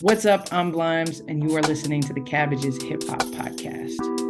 What's up? I'm Blimes, and you are listening to the Cabbages Hip Hop Podcast.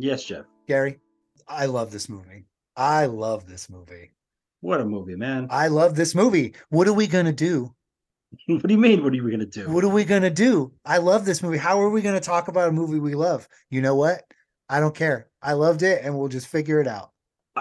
Yes, Jeff. Gary, I love this movie. I love this movie. What a movie, man. I love this movie. What are we gonna do? what do you mean? What are we gonna do? What are we gonna do? I love this movie. How are we gonna talk about a movie we love? You know what? I don't care. I loved it, and we'll just figure it out.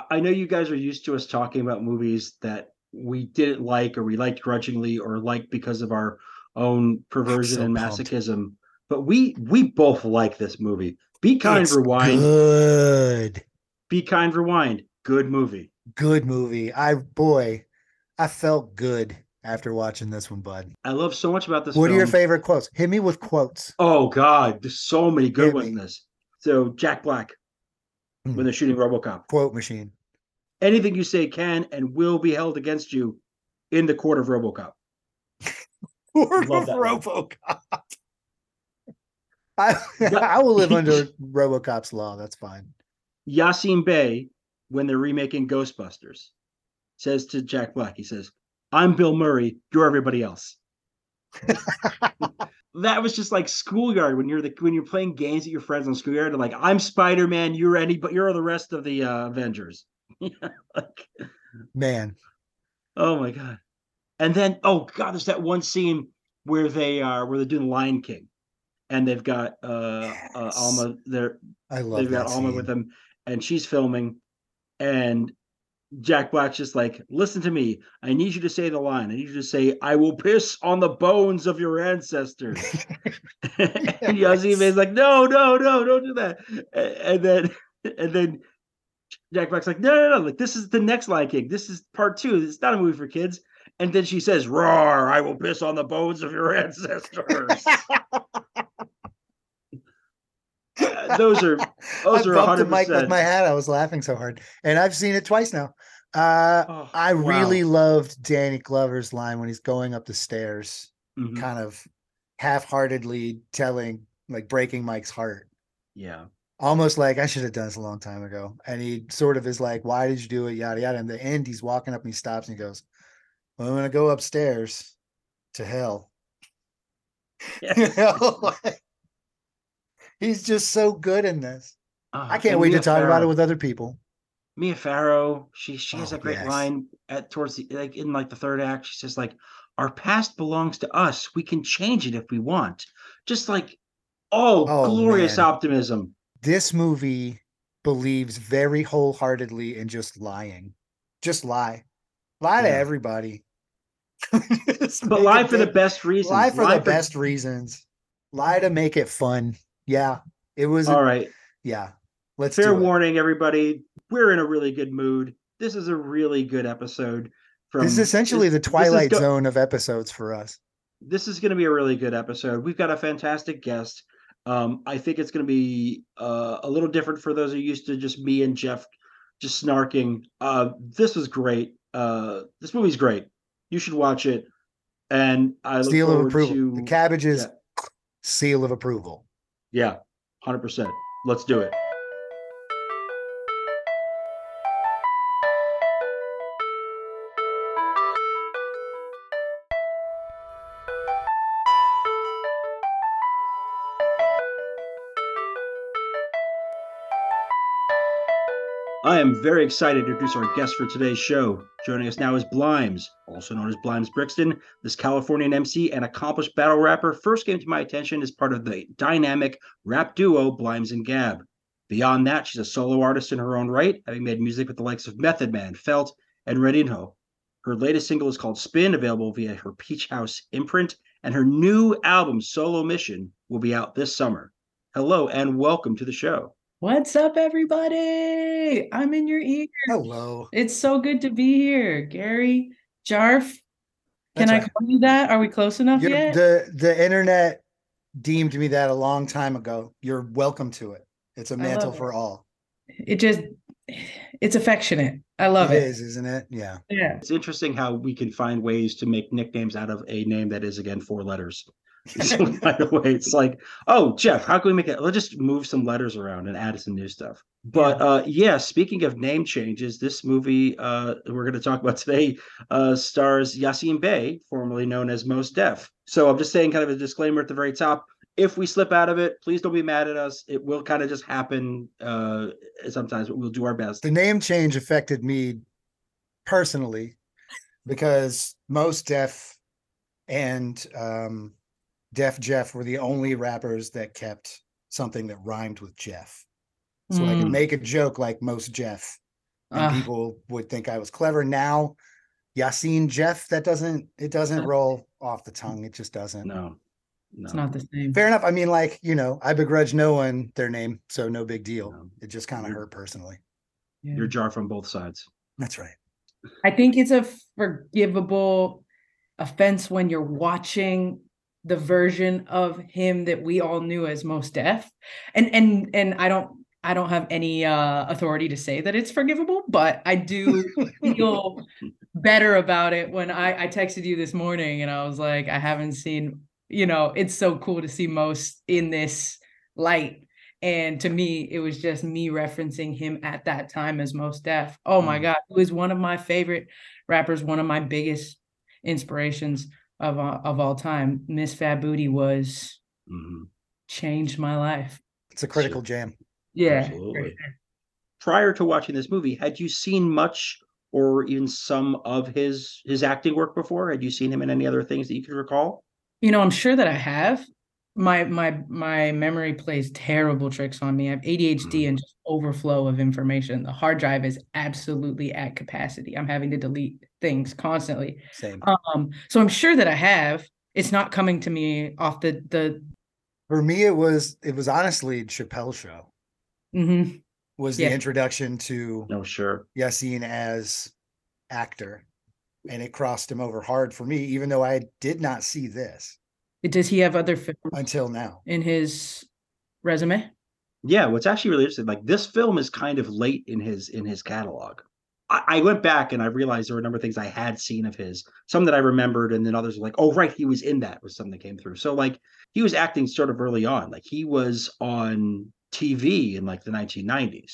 I- know you guys are used to us talking about movies that we didn't like or we liked grudgingly or liked because of our own perversion so and pumped. masochism. But we we both like this movie. Be kind, It's rewind. Good, Be kind, rewind. Good movie. good movie. I boy, I felt good after watching this one, bud. I love so much about this. What are your favorite quotes? Hit me with quotes. Oh God, there's so many good Hit ones in this. So Jack Black, Hmm. when they're shooting RoboCop, Quote machine. anything you say can and will be held against you in the court of RoboCop. Love that. RoboCop. I. I will live under RoboCop's law. That's fine. Yasiin Bey, when they're remaking Ghostbusters, says to Jack Black, he says, I'm Bill Murray, you're everybody else. that was just like schoolyard when you're the when you're playing games at your friends on schoolyard, and like, I'm Spider-Man, you're any but you're the rest of the uh, Avengers. like, Man, oh my god. And then oh god, there's that one scene where they are where they're doing Lion King. And they've got uh, uh Yes. Alma there I love they've got that Alma with them, and she's filming, and Jack Black's just like, "Listen to me. I need you to say the line. I need you to say, I will piss on the bones of your ancestors." and Yazime is like, "No, no, no, don't do that." A- And then, and then Jack Black's like, "No, no, no! Like this is the next Lion King. This is part two. It's not a movie for kids." And then she says, "Roar! I will piss on the bones of your ancestors." Those are those I are bumped the hundred mic with my hat. I was laughing so hard, and I've seen it twice now. Uh, Oh, I really loved Danny Glover's line when he's going up the stairs, Mhm. kind of half-heartedly telling, like breaking Mike's heart. Yeah. almost like I should have done this a long time ago. And he sort of is like, Why did you do it? Yada yada. And the end, he's walking up and he stops and he goes, Well, I'm gonna go upstairs to hell. You know, like, he's just so good in this. I Uh, can't and wait to talk about it with other people. Mia Farrow. She she has Oh, a great yes. line at towards the like in like the third act. She says like, "Our past belongs to us. We can change it if we want." Just like, oh, Oh, glorious man. optimism. This movie believes very wholeheartedly in just lying. Just lie. Lie to everybody. But lie it for the best reasons. lie for the best reasons. Lie to make it fun. Yeah. It was a- All right. yeah. Let's Fair warning, everybody. We're in a really good mood. This is a really good episode. From This is essentially the this is twilight go- zone of episodes for us. this is going to be a really good episode. We've got a fantastic guest. Um, I think it's going to be uh, a little different for those who are used to just me and Jeff just snarking. Uh, this was great. Uh, this movie's great. You should watch it. And I look Seal of forward approval. to The cabbages yeah. seal of approval. Yeah, hundred percent. Let's do it. I am very excited to introduce our guest for today's show. Joining us now is Blimes, also known as Blimes Brixton. This Californian MC and accomplished battle rapper first came to my attention as part of the dynamic rap duo Blimes and Gab. Beyond that, she's a solo artist in her own right, having made music with the likes of Method Man, Felt, and Redinho. Her latest single is called Spin, available via her Peach House imprint, and her new album, Solo Mission, will be out this summer. Hello and welcome to the show. What's up, everybody? I'm in your ear. Hello. It's so good to be here, Gary Jarf. Can That's I right. call you that? Are we close enough You're- yet? the the internet deemed me that a long time ago. You're welcome to it. It's a love mantle it. for all. It just it's affectionate. I love it it. is, isn't it? Yeah. Yeah. It's interesting how we can find ways to make nicknames out of a name that is again four letters. So by the way, it's like, oh, Jeff, how can we make it? Let's just move some letters around and add some new stuff. But uh yeah, speaking of name changes, this movie uh we're going to talk about today uh stars Yasiin Bey, formerly known as Mos Def. So I'm just saying kind of a disclaimer at the very top. If we slip out of it, please don't be mad at us. It will kind of just happen uh sometimes, but we'll do our best. The name change affected me personally because Mos Def and um Def Jeff were the only rappers that kept something that rhymed with Jeff. So I could Mm. make a joke like most Jeff and Ah. people would think I was clever. Now, Yasiin Jeff, that doesn't it doesn't roll off the tongue. It just doesn't. No. No. It's not the same. Fair enough. I mean, like, you know, I begrudge no one their name, so no big deal. No. It just kind of hurt personally. Yeah. You're jar from both sides. That's right. I think it's a forgivable offense when you're watching the version of him that we all knew as Mos Def. And and and I don't I don't have any uh authority to say that it's forgivable, but I do feel better about it when I I texted you this morning and I was like I haven't seen, you know, it's so cool to see most in this light. And to me, it was just me referencing him at that time as Mos Def. Oh my Mm. God, he was one of my favorite rappers, one of my biggest inspirations of of all time. Miss Fat Booty was Mhm. changed my life. It's a critical jam. Yeah. Absolutely. Prior to watching this movie, had you seen much or even some of his his acting work before? Had you seen him in any other things that you could recall? You know, I'm sure that I have. My my my memory plays terrible tricks on me. I have ADHD and just overflow of information. The hard drive is absolutely at capacity. I'm having to delete things constantly. Same. Um, so I'm sure that I have. It's not coming to me off the the For me, it was it was honestly Chappelle show mhm. was the Yeah. introduction to No, sure. Yasiin as actor. And it crossed him over hard for me, even though I did not see this Does he have other films until now. in his resume? Yeah, what's actually really interesting, like this film is kind of late in his in his catalog. I, I went back and I realized there were a number of things I had seen of his, some that I remembered, and then others were like, oh right, he was in that was something that came through. So like he was acting sort of early on. Like he was on TV in like the 1990s.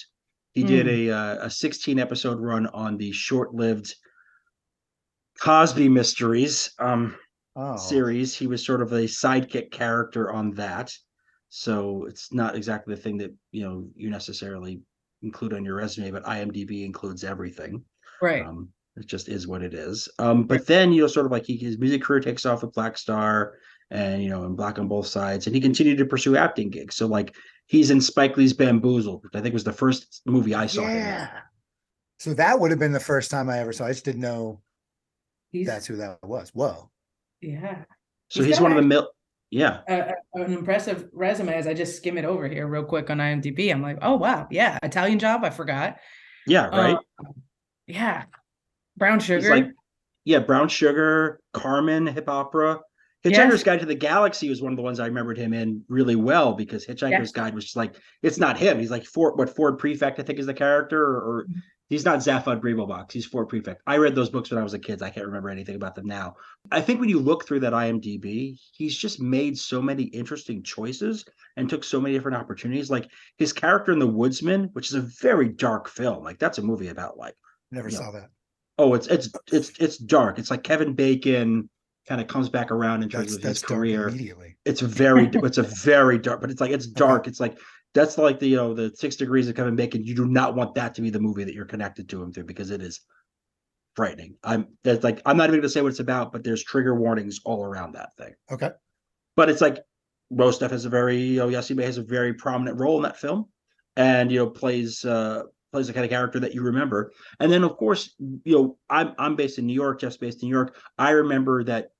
He did a uh, a 16 episode run on the short-lived Cosby Mysteries um, Oh, series. He was sort of a sidekick character on that. So it's not exactly the thing that you know you necessarily include on your resume, but IMDb includes everything. Right. Um, it just is what it is. Um, but then you know, sort of like he, his music career takes off with Black Star, and you know, and Black on Both Sides, and he continued to pursue acting gigs. So like he's in Spike Lee's Bamboozled, which I think was the first movie I saw him in. yeah. So that would have been the first time I ever saw. I just didn't know He's that's who that was. Whoa. Yeah. So He's he's one of the mil. Yeah, an impressive resume as I just skim it over here real quick on IMDb. I'm like, oh wow, yeah, Italian Job. I forgot. yeah, right. Uh, yeah, Brown Sugar. like, yeah, Brown Sugar, Carmen, Hip Hopera. Hitchhiker's Yes. Guide to the Galaxy was one of the ones I remembered him in really well because Hitchhiker's Guide was just like it's not him. He's like Ford, what Ford Prefect I think is the character, or, or Mhm. He's not Zaphod Beeblebrox. He's Ford Prefect. I read those books when I was a kid. I can't remember anything about them now. I think when you look through that IMDb, he's just made so many interesting choices and took so many different opportunities. Like his character in The Woodsman, which is a very dark film. Like that's a movie about like Never saw that. Oh, it's it's it's it's dark. It's like Kevin Bacon kind of comes back around in terms That's of his career. immediately. It's very it's a very dark, but it's like it's dark. It's like that's like the you know the six degrees of Kevin Bacon. You do not want that to be the movie that you're connected to him through because it is frightening. I'm that's like I'm not even gonna say what it's about, but there's trigger warnings all around that thing. Okay. But it's like Mos Def has a very you know Yasiin Bey has a very prominent role in that film, and you know plays uh plays the kind of character that you remember. And then of course you know I'm I'm based in New York, Jeff's based in New York. I remember that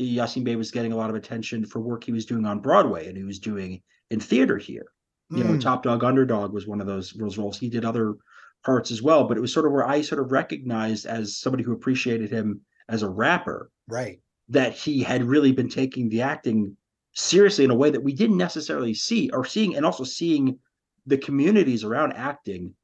Yasiin Bey was getting a lot of attention for work he was doing on Broadway and he was doing in theater here. You know, Mm, Top Dog Underdog was one of those those roles. He did other parts as well, but it was sort of where I sort of recognized as somebody who appreciated him as a rapper right. that he had really been taking the acting seriously in a way that we didn't necessarily see or seeing and also seeing the communities around acting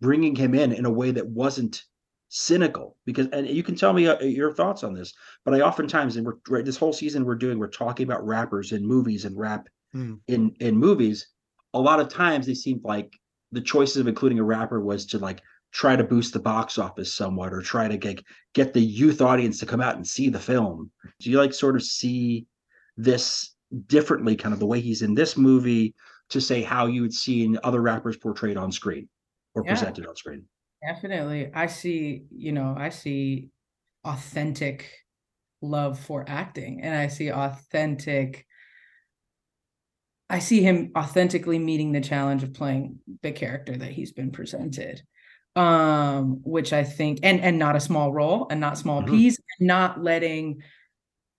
bringing him in in a way that wasn't cynical because and you can tell me uh, your thoughts on this but i oftentimes and we're right this whole season we're doing we're talking about rappers in movies and rap Mm. in in movies a lot of times they seemed like the choices of including a rapper was to like try to boost the box office somewhat or try to get get the youth audience to come out and see the film do you like sort of see this differently kind of the way he's in this movie to say how you would see other rappers portrayed on screen or Yeah. presented on screen Definitely. I see, you know, I see authentic love for acting and I see authentic I see him authentically meeting the challenge of playing the character that he's been presented. Um, which I think and and not a small role and not small Mhm. piece, not letting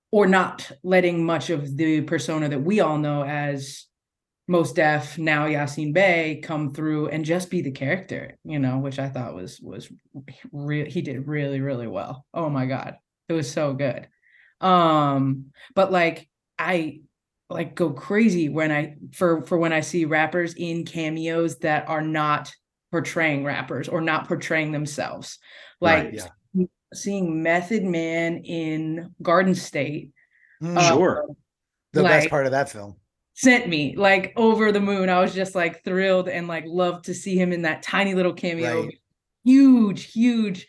or not letting much of the persona that we all know as Mos Def now Yasiin Bey come through and just be the character, you know, which I thought was was real. He did really really well. Oh my god, it was so good. Um, but like I like go crazy when I for for when I see rappers in cameos that are not portraying rappers or not portraying themselves. Like Right, yeah. seeing Method Man in Garden State Mm. uh, Sure. the best part of that film. sent me like over the moon. I was just like thrilled and like loved to see him in that tiny little cameo. Right. Huge, huge,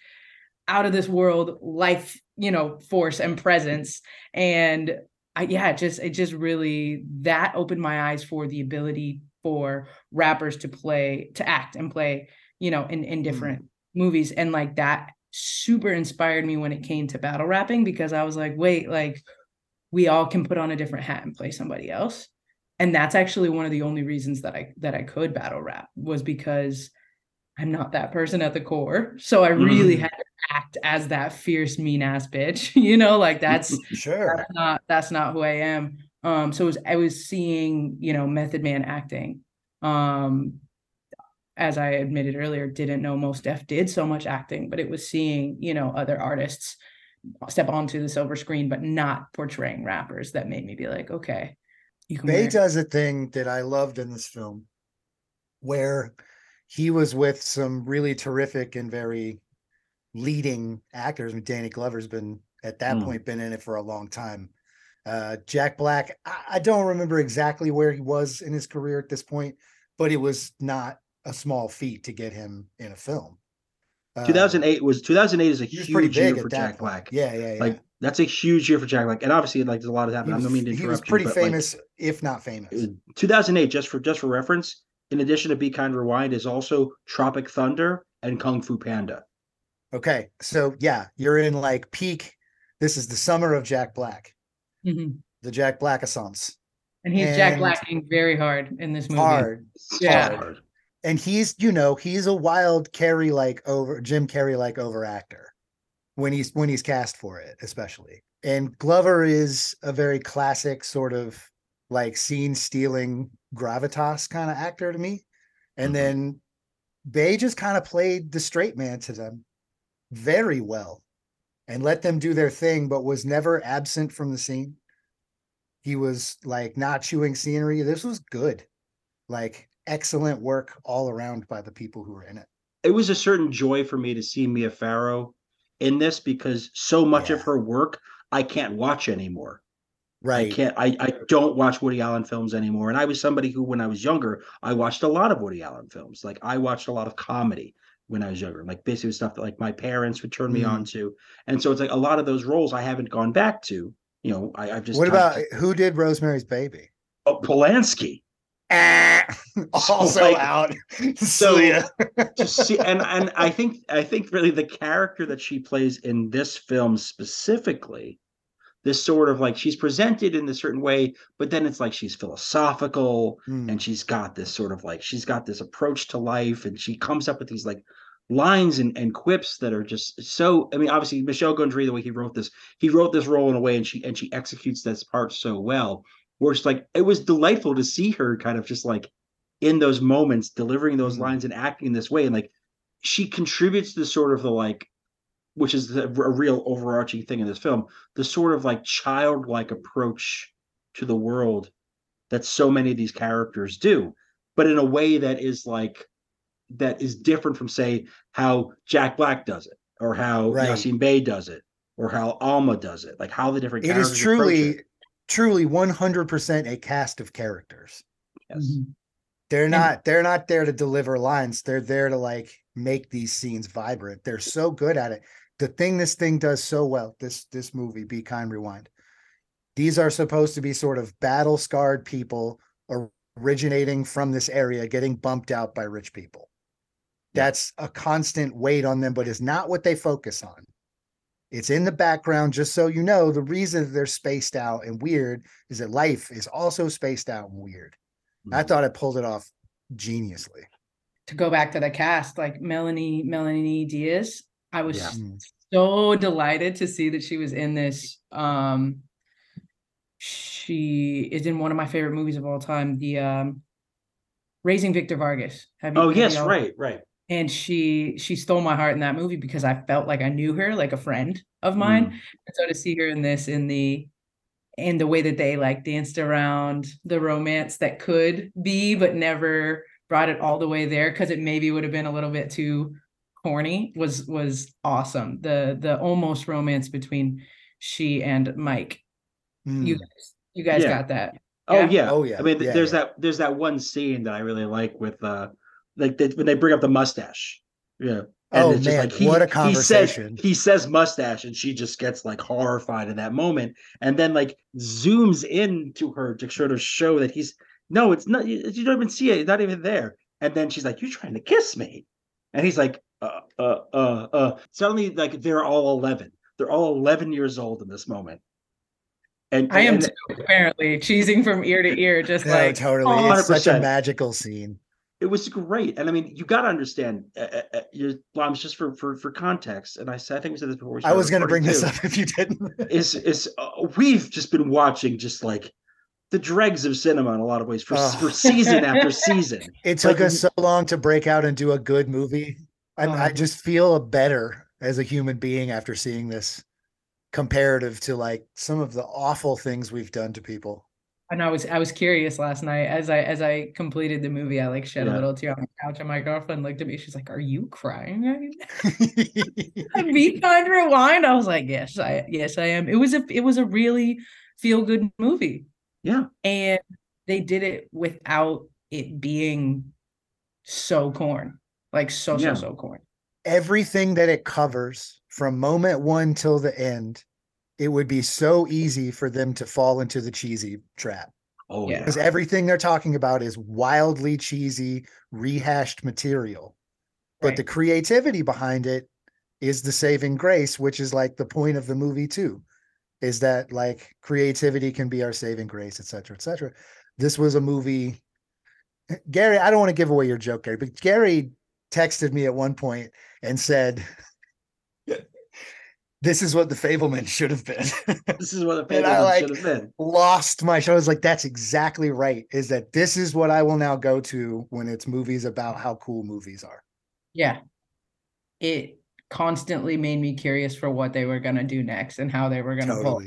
out of this world life, you know, force and presence. And I yeah, it just it just really that opened my eyes for the ability for rappers to play, to act and play, you know, in in mm-hmm. different movies. And like that super inspired me when it came to battle rapping because I was like, wait, like we all can put on a different hat and play somebody else and that's actually one of the only reasons that I that I could battle rap was because I'm not that person at the core. So I really Mhm. had to act as that fierce mean ass bitch. You know, like that's Sure. that's not that's not who I am. Um so it was I was seeing, you know, Method Man acting. Um as I admitted earlier, didn't know Mos Def did so much acting, but it was seeing, you know, other artists step onto the silver screen, but not portraying rappers that made me be like, okay, you can Bey wear- does a thing that I loved in this film where he was with some really terrific and very leading actors. I mean, Danny Glover's been at that Mm. point been in it for a long time. Uh, Jack Black, I, I don't remember exactly where he was in his career at this point, but it was not a small feat to get him in a film. Uh, 2008 was 2008 is a he was pretty huge year for Jack point. Black. Yeah, yeah, yeah. Like that's a huge year for Jack Black, and obviously, like there's a lot of he happened. I don't mean to interrupt. he was you, pretty like, famous, if not famous. 2008, just for just for reference, in addition to Be Kind Rewind, is also Tropic Thunder and Kung Fu Panda. Okay, so yeah, you're in like peak. This is the summer of Jack Black, Mhm. the Jack Black Assance. And he's Jack Blacking very hard in this movie. Hard, Yeah. Hard. and he's you know he's a wild Carey like over Jim Carrey like over actor when he's when he's cast for it, especially. And Glover is a very classic sort of like scene stealing gravitas kind of actor to me. And Mhm. then Bey just kind of played the straight man to them very well and let them do their thing, but was never absent from the scene. He was like not chewing scenery. This was good. Like excellent work all around by the people who were in it. It was a certain joy for me to see Mia Farrow in this because so much of her work I can't watch anymore. I can't. I, I don't watch Woody Allen films anymore. And I was somebody who, when I was younger, I watched a lot of Woody Allen films. Like I watched a lot of comedy when I was younger, like basically stuff that like my parents would turn me Mm. on to. And so it's like a lot of those roles I haven't gone back to. You know, I, I've just What kind of- about who did Rosemary's Baby? oh, Polanski? Ah, also like, out. so- to see and and I think I think really the character that she plays in this film specifically, this sort of like she's presented in a certain way, but then it's like she's philosophical Hmm. and she's got this sort of like she's got this approach to life and she comes up with these like lines and, and quips that are just so i mean obviously michel gondry the way he wrote this he wrote this role in a way and she and she executes this part so well where it's like it was delightful to see her kind of just like in those moments delivering those Mhm. lines and acting in this way and like she contributes to sort of the like which is the, a real overarching thing in this film the sort of like childlike approach to the world that so many of these characters do, but in a way that is like that is different from say how Jack Black does it or how Right. Yasiin Bey does it or how Alma does it. Like how the different It characters is approach truly, it. truly 100% a cast of characters. Yes. Mhm. They're not they're not there to deliver lines. They're there to like make these scenes vibrant. They're so good at it. The thing this thing does so well, this this movie, Be Kind Rewind. These are supposed to be sort of battle scarred people originating from this area, getting bumped out by rich people. That's a constant weight on them, but is not what they focus on. It's in the background, just so you know. The reason they're spaced out and weird is that life is also spaced out and weird. I Mhm. thought I pulled it off geniusly. To go back to the cast, like Melonie Melonie Diaz, I was Yeah. So delighted to see that she was in this. Um, she is in one of my favorite movies of all time, the um, Raising Victor Vargas. Have you? Oh yes, y'all- right, right. And she she stole my heart in that movie because I felt like I knew her, like a friend of mine. Mm. And so to see her in this, in the in the way that they like danced around the romance that could be, but never brought it all the way there because it maybe would have been a little bit too corny was was awesome. The the almost romance between she and Mike. Mm. You guys, you guys Yeah. got that. Oh Yeah. yeah. Oh, yeah. I mean, Yeah, there's yeah. that there's that one scene that I really like with uh like they, when they bring up the mustache. Yeah. Oh, it's just man, he, what a He conversation. says, he says mustache and she just gets like horrified in that moment and then like zooms in to her to sort of show that he's no, it's not you, you don't even see it, it's not even there. And then she's like, You're trying to kiss me. And he's like, uh uh uh uh suddenly like they're all 11. They're all 11 years old in this moment. And I am and- too, apparently cheesing from ear to ear, just No, like totally. oh, It's such a magical scene. it was great and i mean you got to understand uh, uh, uh, your Blimes, just for for for context and i said i think we said this before we I was going to bring this up if you didn't. is is uh, we've just been watching just like the dregs of cinema in a lot of ways for, Oh. for season after season It took Like, us so long to break out and do a good movie. I, I just feel better as a human being after seeing this comparative to like some of the awful things we've done to people. And I was I was curious last night as I as I completed the movie. I like shed Yeah. a little tear on the couch, and my girlfriend looked at me. She's like, "Are you crying?" right now?" Be kind, rewind. I was like, "Yes, I yes I am." It was a it was a really feel good movie, yeah and they did it without it being so corn, like so Yeah. so so corn. Everything that it covers from moment one till the end, it would be so easy for them to fall into the cheesy trap. oh Yeah. yeah, because everything they're talking about is wildly cheesy, rehashed material. But Right. the creativity behind it is the saving grace, which is like the point of the movie too, is that like creativity can be our saving grace, et cetera, et cetera. This was a movie. Gary, I don't want to give away your joke, Gary, but Gary texted me at one point and said, This is what the Fabelman should have been. this is what the And I like- should have been lost my show. I was like, that's exactly right. Is that this is what I will now go to when it's movies about how cool movies are. Yeah, it constantly made me curious for what they were gonna do next and how they were gonna pull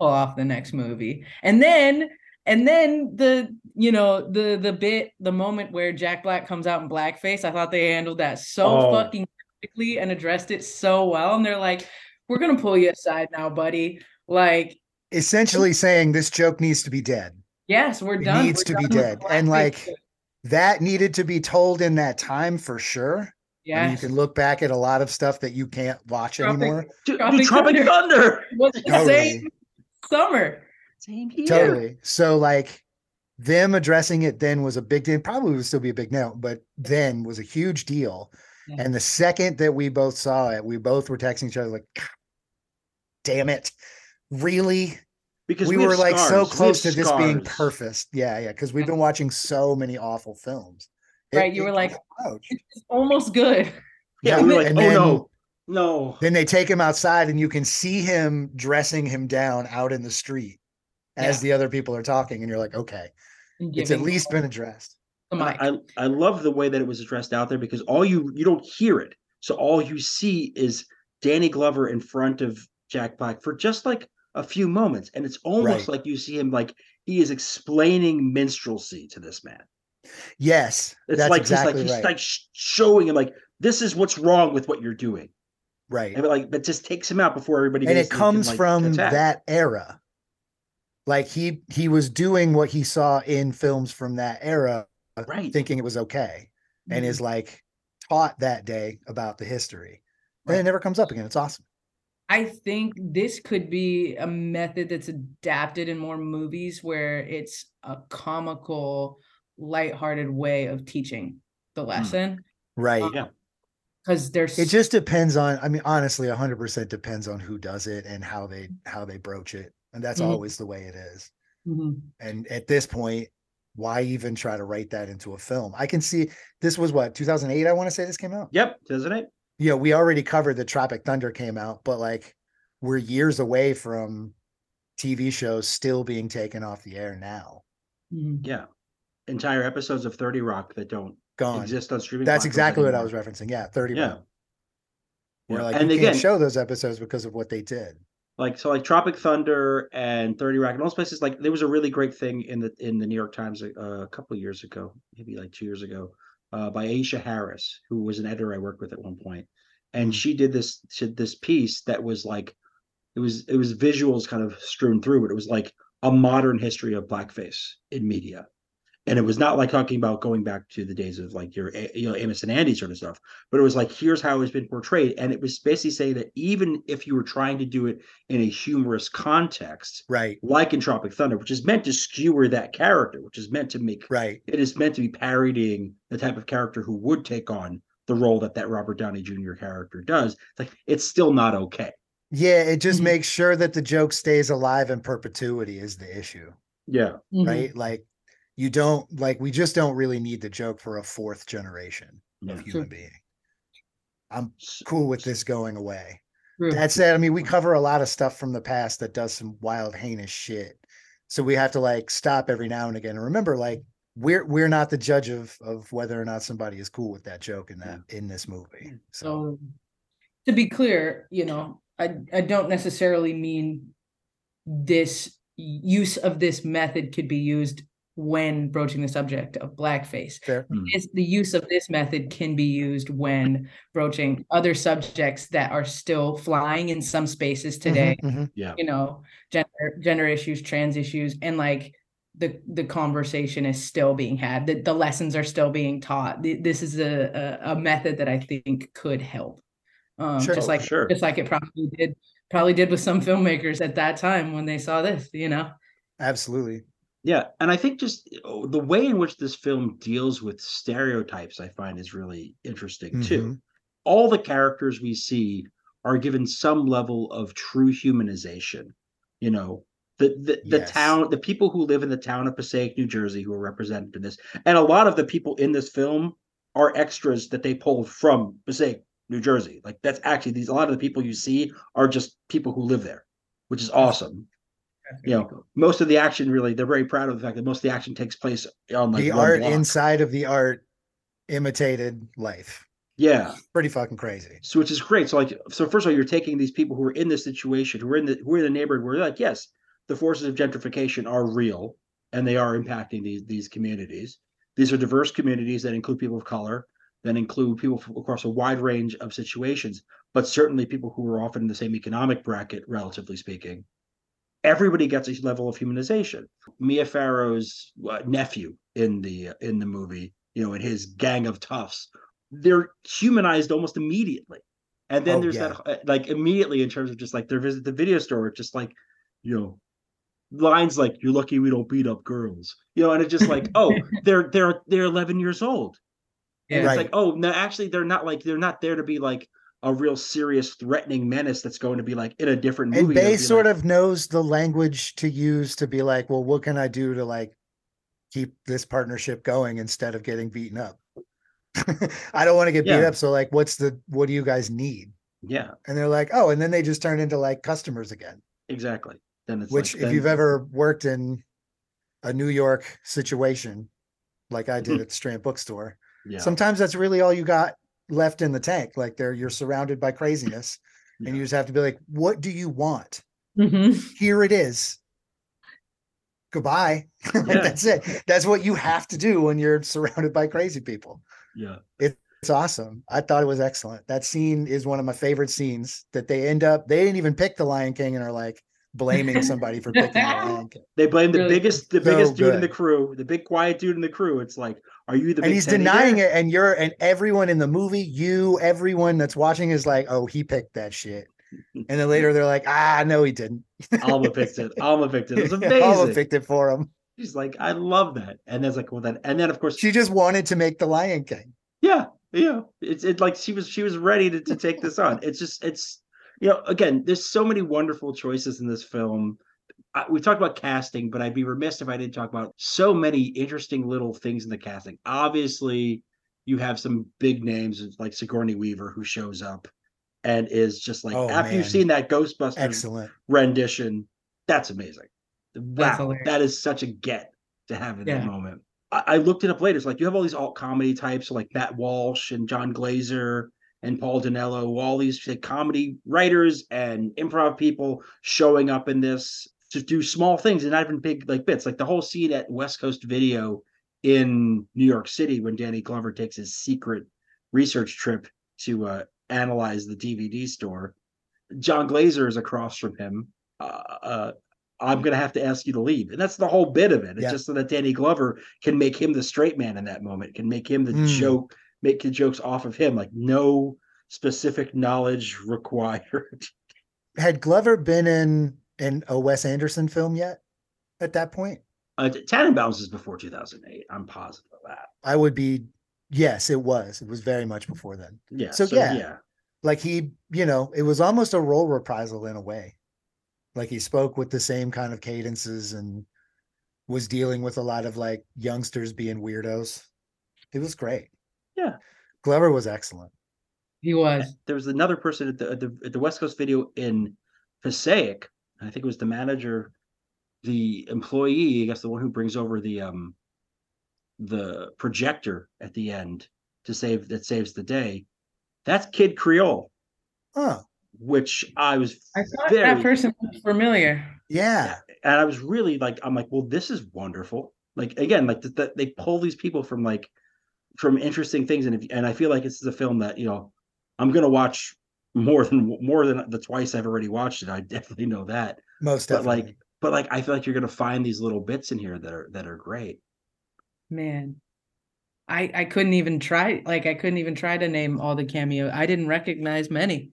pull off the next movie. And then and then the you know the the bit the moment where Jack Black comes out in blackface, I thought they handled that so Oh. fucking perfectly and addressed it so well. And they're like, "We're gonna pull you aside now, buddy." Like, Essentially saying this joke needs to be dead. yes, we're It done. needs We're to be done with dead. And, like. That needed to be told in that time for sure. yeah, And you can look back at a lot of stuff that you can't watch Tropic- anymore. Dude, Tropic dude, Tropic Thunder. Thunder. was the Totally. same summer. Same here. Totally. So like them addressing it then was a big deal. Probably would still be a big no, but then was a huge deal. Yeah. And the second that we both saw it, we both were texting each other like, damn it. Really? Because we, have were like so scars. We have close to this being scars. perfect. Yeah, yeah. Because we've been watching so many awful films. It- Right, you it were like, ouch. It's almost good. Yeah, we were like, and oh then- no, no. Then they take him outside and you can see him dressing him down out in the street as Yeah. the other people are talking. And you're like, okay, it's at least been addressed. the I, I love the way that it was addressed out there because all you you don't hear it. So all you see is Danny Glover in front of Jack Black for just like a, a minute, a few moments, and it's almost Right. like you see him like he is explaining minstrelsy to this man. Yes, It's that's like exactly he's like right. he's like showing him like this is what's wrong with what you're doing, right. and like but just takes him out before everybody. and it basically can, comes like, from attack. that era like he he was doing what he saw in films from that era right. thinking it was okay and is mm-hmm. like taught that day about the history. And it never comes up again. It's awesome. I think this could be a method that's adapted in more movies where it's a comical, lighthearted way of teaching the hmm. lesson. right. Um, yeah. Because there's it just depends on i mean honestly 100% depends on who does it and how they how they broach it and that's Mhm. always the way it is Mhm. and at this point why even try to write that into a film i can see this was what 2008 i want to say this came out Yep, doesn't it? you know, we already covered the Tropic Thunder came out, but like we're years away from TV shows still being taken off the air now. Mhm. Yeah. Entire episodes of 30 Rock that don't Gone. exist on streaming. That's platforms exactly what I was referencing. Yeah, 30 Yeah. Rock. Where Yeah. like And you again- can't show those episodes because of what they did. Like so like tropic thunder and 30 rock and all those places like there was a really great thing in the in the new york times uh, a couple of years ago maybe like two years ago uh, by aisha harris who was an editor i worked with at one point and Mm. she did this she did this piece that was like it was it was visuals kind of strewn through but it was like a modern history of blackface in media and it was not like talking about going back to the days of like your you know Amos and Andy sort of stuff, but it was like here's how it's been portrayed, and it was basically saying that even if you were trying to do it in a humorous context, Right. like in Tropic Thunder, which is meant to skewer that character, which is meant to make Right. it is meant to be parodying the type of character who would take on the role that that Robert Downey Jr. character does. It's like it's still not okay. Yeah, it just Mhm. makes sure that the joke stays alive in perpetuity is the issue. Yeah, Mhm. Right. Like you don't like we just don't really need the joke for a fourth generation Yeah. of human being. I'm cool with this going away. That said, I mean, we cover a lot of stuff from the past that does some wild, heinous shit. So we have to like stop every now and again and remember, like, we're we're not the judge of of whether or not somebody is cool with that joke in that in this movie. So So to be clear, you know, I I don't necessarily mean this use of this method could be used when broaching the subject of blackface. fair. Is the use of this method can be used when broaching other subjects that are still flying in some spaces today Mhm, mhm. yeah, you know gender gender issues trans issues and like the the conversation is still being had the, the lessons are still being taught this is a, a a method that i think could help um Sure. just like sure. just like it probably did probably did with some filmmakers at that time when they saw this you know Absolutely. Yeah, and I think just oh, the way in which this film deals with stereotypes, I find is really interesting too. Mhm. All the characters we see are given some level of true humanization. You know, the the, the town, the people who live in the town of Passaic, New Jersey, who are represented in this, and a lot of the people in this film are extras that they pulled from Passaic, New Jersey. Like that's actually these. A lot of the people you see are just people who live there, which is awesome. You know, most of the action really, they're very proud of the fact that most of the action takes place on like the art block. inside of the art imitated life. Yeah. Pretty fucking crazy. So which is great. So like so first of all, you're taking these people who are in this situation, who are in the who are in the neighborhood where like, yes, the forces of gentrification are real and they are impacting these these communities. These are diverse communities that include people of color, that include people from across a wide range of situations, but certainly people who are often in the same economic bracket, relatively speaking. Everybody gets a level of humanization. Mia Farrow's uh, nephew in the in the movie, you know, in his gang of toughs, they're humanized almost immediately. And then Oh, there's yeah. that uh, like immediately in terms of just like their visit the video store, just like, you know, lines like "You're lucky we don't beat up girls," you know, and it's just like, oh, they're they're they're 11 years old, and it's Right. like, oh, no, actually, they're not like they're not there to be like a real serious threatening menace that's going to be like in a different movie. And Bey sort like- of knows the language to use to be like, well, what can I do to like keep this partnership going instead of getting beaten up? I don't want to get beat up. So like, what's the what do you guys need? yeah, And they're like, oh, and then they just turn into like customers again. exactly. Then it's Which, like, if then- you've ever worked in a New York situation, like I Mm-hmm. did at the Strand Bookstore, yeah, sometimes that's really all you got left in the tank. Like there, you're surrounded by craziness, yeah. and you just have to be like, what do you want? Mhm. Here it is. Goodbye. Yeah. That's it. That's what you have to do when you're surrounded by crazy people. Yeah. It's awesome. I thought it was excellent. That scene is one of my favorite scenes that they end up, they didn't even pick the Lion King and are like blaming somebody for picking the Lion King. They blame the Really biggest, the So biggest dude in the crew, the big quiet dude in the crew. It's like, are you the? And big he's denying bear? it. And you're, and everyone in the movie, you, everyone that's watching is like, oh, he picked that shit. And then later they're like, ah, no, he didn't. Alma picked it. Alma picked it. It was Yeah, Alma picked it for him. She's like, I love that. And there's like, well, then, and then of course, She just wanted to make the Lion King. yeah, yeah. It's it like she was she was ready to, to take this on. It's just it's you know again, there's so many wonderful choices in this film. I, we talked about casting, but I'd be remiss if I didn't talk about so many interesting little things in the casting. Obviously, you have some big names like Sigourney Weaver who shows up and is just like Oh, after you've seen that Ghostbusters Excellent. rendition. That's amazing. Wow, hilarious. that is such a get to have in that moment. I, I looked it up later. It's like you have all these alt comedy types like Matt Walsh and Jon Glaser and Paul Dinello, all these like, comedy writers and improv people showing up in this to do small things and not even big like bits. Like the whole scene at West Coast Video in New York City when Danny Glover takes his secret research trip to uh, analyze the DVD store. Jon Glaser is across from him. Uh, uh, I'm gonna have to ask you to leave, and that's the whole bit of it. It's Yeah. just so that Danny Glover can make him the straight man in that moment, can make him the Mm. joke, make the jokes off of him, like no specific knowledge required. Had Glover been in in a Wes Anderson film yet at that point? Uh, Tenenbaums is before 2008. I'm positive of that. I would be yes, it was. It was very much before then. Yeah. So, So, yeah. yeah. Like he, you know, it was almost a role reprisal in a way. Like he spoke with the same kind of cadences and was dealing with a lot of like youngsters being weirdos. It was great. Yeah. Glover was excellent. He was. There was another person at the at the, at the West Coast video in Passaic. I think it was the manager, the employee, I guess the one who brings over the um the projector at the end to save that saves the day. That's Kid Creole, Oh, which I was I thought very that person looked familiar. yeah. and I was really like, I'm like, well, this is wonderful. Like again, like that they pull these people from like from interesting things, and if, and I feel like this is a film that you know I'm gonna watch more than more than the twice I've already watched it. I definitely know that, Most but definitely. like, but like, I feel like you're gonna find these little bits in here that are that are great. Man. I I couldn't even try like I couldn't even try to name all the cameo. I didn't recognize many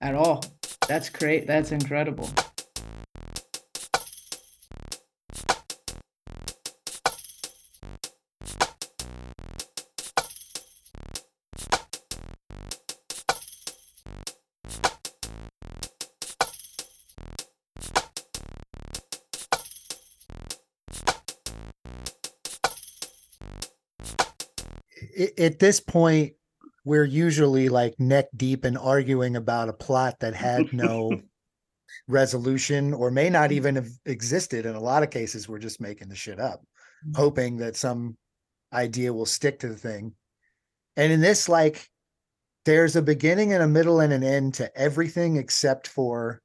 at all. That's great. That's incredible. At this point, we're usually like neck deep in arguing about a plot that had no resolution or may not even have existed. In a lot of cases, we're just making the shit up, Mhm. hoping that some idea will stick to the thing. And in this, like, there's a beginning and a middle and an end to everything except for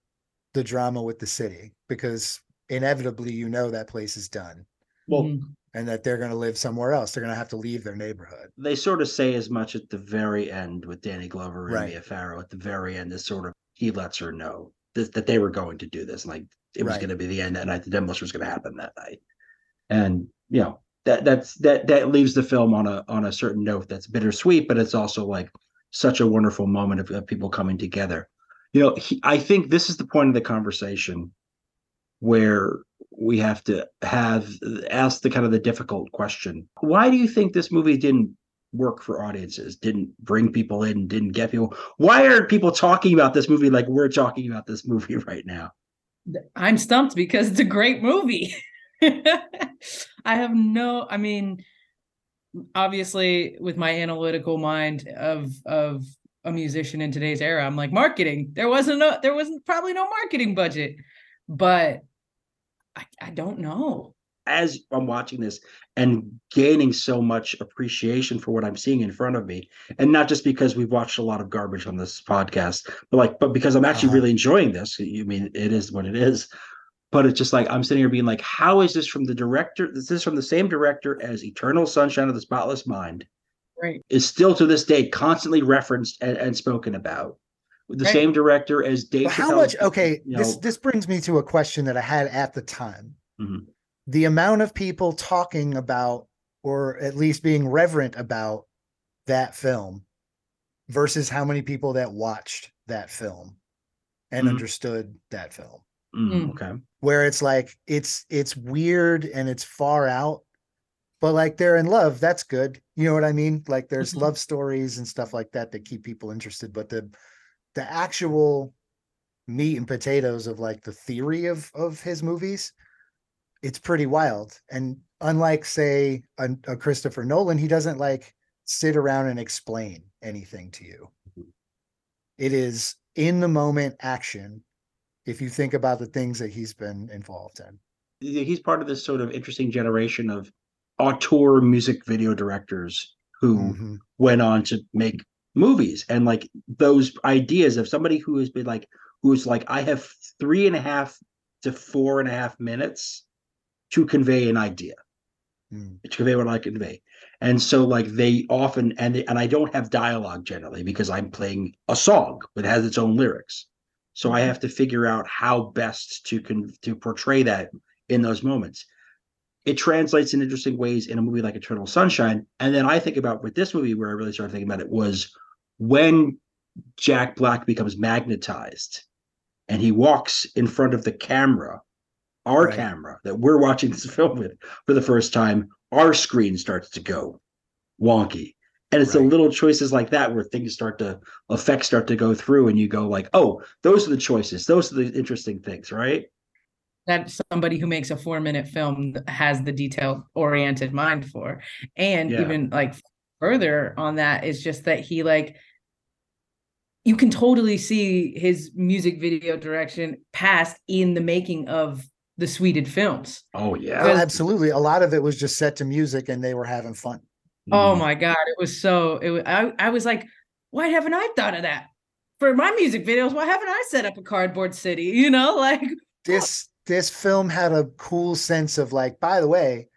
the drama with the city, because inevitably, you know, that place is done Well, Mhm. And that they're going to live somewhere else. They're going to have to leave their neighborhood. they sort of say as much at the very end with Danny Glover and Right. Mia Farrow. At the very end, is sort of he lets her know that, that they were going to do this, like it was Right. going to be the end that night. The demolition was going to happen that night, and you know that that's that that leaves the film on a on a certain note that's bittersweet, but it's also like such a wonderful moment of, of people coming together. You know, he, I think this is the point of the conversation where we have to have ask the kind of the difficult question why do you think this movie didn't work for audiences didn't bring people in didn't get people why aren't people talking about this movie like we're talking about this movie right now I'm stumped because it's a great movie. I have no, I mean, obviously with my analytical mind of of a musician in today's era, I'm like marketing. There wasn't no there wasn't probably no marketing budget. But I, I don't know. as I'm watching this and gaining so much appreciation for what I'm seeing in front of me, and not just because we've watched a lot of garbage on this podcast, but like, but because I'm actually Uh-huh. really enjoying this. You mean it is what it is, but it's just like I'm sitting here being like, how is this from the director? This is from the same director as Eternal Sunshine of the Spotless Mind, Right. is still to this day constantly referenced and, and spoken about. The Right. same director as Dave. But how much? Okay, you this know- this brings me to a question that I had at the time. Mhm. The amount of people talking about, or at least being reverent about, that film, versus how many people that watched that film and Mhm. understood that film. Mm, Mm. okay. Where it's like it's it's weird and it's far out, but like they're in love. That's good. You know what I mean? Like there's Mhm. love stories and stuff like that that keep people interested. But the the actual meat and potatoes of like the theory of of his movies it's pretty wild. And unlike say a, a christopher nolan he doesn't like sit around and explain anything to you. It is in the moment action if you think about the things that he's been involved in. He's part of this sort of interesting generation of auteur music video directors who Mhm. went on to make movies and like those ideas of somebody who has been like who's like i have three and a half to four and a half minutes to convey an idea Mm. to convey what i convey and so like they often and and i don't have dialogue generally because i'm playing a song that has its own lyrics so i Mhm. have to figure out how best to con to portray that in those moments it translates in interesting ways in a movie like Eternal Sunshine. And then I think about with this movie where I really started thinking about it was when Jack Black becomes magnetized and he walks in front of the camera, our Right. camera that we're watching this film with for the first time, our screen starts to go wonky. And it's the little choices like that where things start to effects start to go through and you go like, oh, those are the choices. Those are the interesting things, right? that somebody who makes a four minute film has the detail oriented mind for and Yeah. even like further on that is just that he like you can totally see his music video direction past in the making of the sweded films. Oh yeah. Oh, absolutely. A lot of it was just set to music and they were having fun. Oh Mhm. my god it was so it was, I, I was like why haven't i thought of that? For my music videos why haven't i set up a cardboard city you know like this this film had a cool sense of like by the way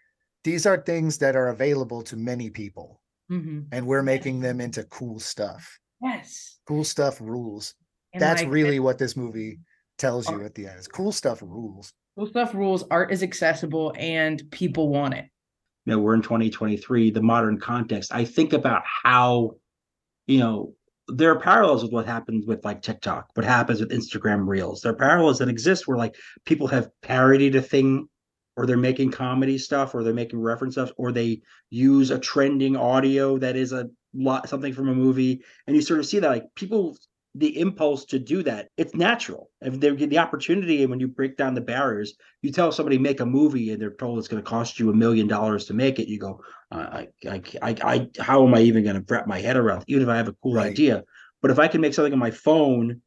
these are things that are available to many people. Mhm, and we're making them into cool stuff yes cool stuff rules And, that's like, really what this movie tells you Art- at the end. It's cool stuff rules. Cool stuff rules. Art is accessible and people want it. you know we're in 2023 the modern context i think about how you know there are parallels with what happens with like tiktok what happens with instagram reels there are parallels that exist where like people have parodied a thing or they're making comedy stuff or they're making reference stuff or they use a trending audio that is a lot something from a movie and you sort of see that like people the impulse to do that it's natural if they get the opportunity and when you break down the barriers you tell somebody make a movie and they're told it's going to cost you a million dollars to make it you go I, I i i how am i even going to wrap my head around it, even if i have a cool Right. idea but if i can make something on my phone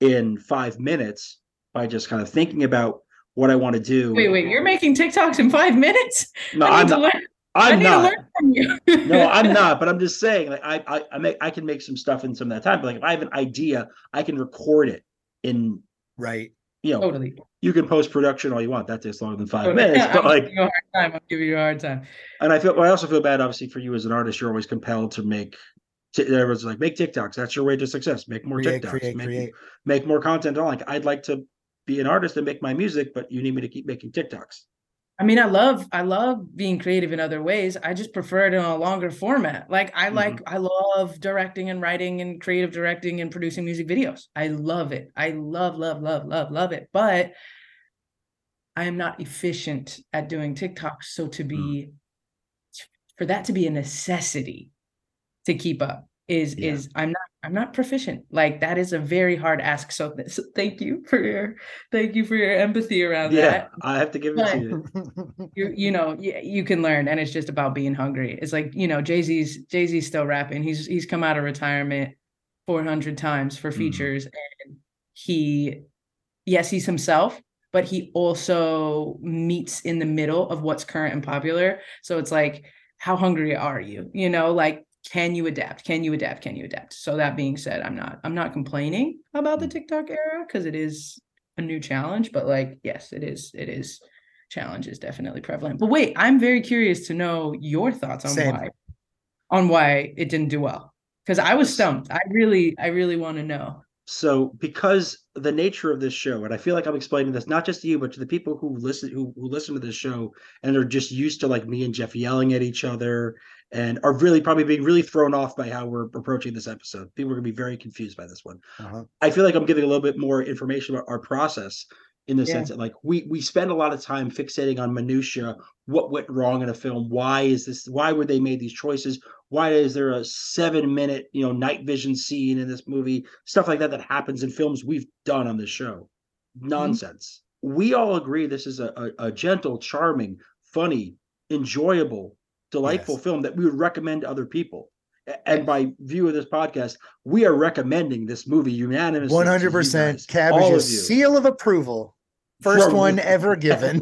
in five minutes by just kind of thinking about what i want to do Wait, wait, you're making TikToks in five minutes? no I i'm need to not learn. I i'm need not to learn from you. no, I'm not, but I'm just saying, like I, I, I make, I can make some stuff in some of that time. But like, if I have an idea, I can record it in, Right. you know, Totally. you can post production all you want. That takes longer than five totally. minutes. But I'm like, giving you a hard time. I'm giving you a hard time. and I feel, well, I also feel bad, obviously, for you as an artist. You're always compelled to make. t- Everyone's like, make TikToks. That's your way to success. Make more Create, TikToks. create, make, create. make more content. I'm like, I'd like to be an artist and make my music, but you need me to keep making TikToks. I mean, I love I love being creative in other ways. I just prefer it in a longer format. Like I like Mm-hmm. I love directing and writing and creative directing and producing music videos. I love it. I love love love love love it. But I am not efficient at doing TikTok, So to Mm. be for that to be a necessity to keep up is Yeah. is I'm not I'm not proficient. Like that is a very hard ask. So, so thank you for your thank you for your empathy around Yeah, that I have to give it to you. you you know you, you can learn and it's just about being hungry it's like you know jay-z's jay-z's still rapping he's he's come out of retirement 400 times for Mhm. features and he yes he's himself but he also meets in the middle of what's current and popular. So it's like, how hungry are you? You know, like can you adapt? Can you adapt? Can you adapt? So that being said, I'm not I'm not complaining about the Mm. TikTok era because it is a new challenge, but like yes, it is it is challenge is definitely prevalent. But wait, I'm very curious to know your thoughts on Same. why on why it didn't do well. Because I was stumped. I really, I really want to know. So, because the nature of this show, and I feel like I'm explaining this not just to you, but to the people who listen who, who listen to this show and are just used to like me and Jeff yelling at each other and are really probably being really thrown off by how we're approaching this episode. People are gonna be very confused by this one. Uh-huh. I feel like I'm giving a little bit more information about our process in the Yeah. sense that like we we spend a lot of time fixating on minutia, what went wrong in a film, why is this why were they made these choices? Why is there a seven minute, you know, night vision scene in this movie? Stuff like that that happens in films we've done on this show. Nonsense. We all agree this is a, a, a gentle, charming, funny, enjoyable, delightful Yes. film that we would recommend to other people. And by view of this podcast, we are recommending this movie unanimously. One hundred percent guys, all of cabbage's seal of approval. First From- one ever given.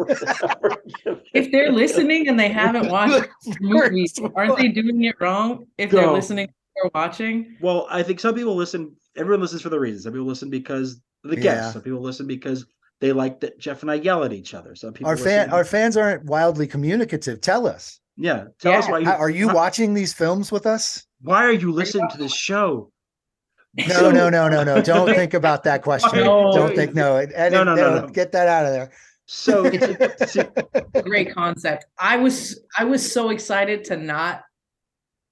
If they're listening and they haven't watched the movie, aren't they doing it wrong? If they're No. listening or watching, Well, I think some people listen. Everyone listens for the reasons. Some people listen because of the Yeah. guests. Some people listen because they like that Jeff and I yell at each other. Some people Our fan, listen- our fans aren't wildly communicative. Tell us, yeah. Tell us why you uh, are you why, watching these films with us? why are you listening to this show? No, no, no, no, no. Don't think about that question. No. Don't think. No, edit, No, no, no, no. Get that out of there. So see, great concept. I was, I was so excited to not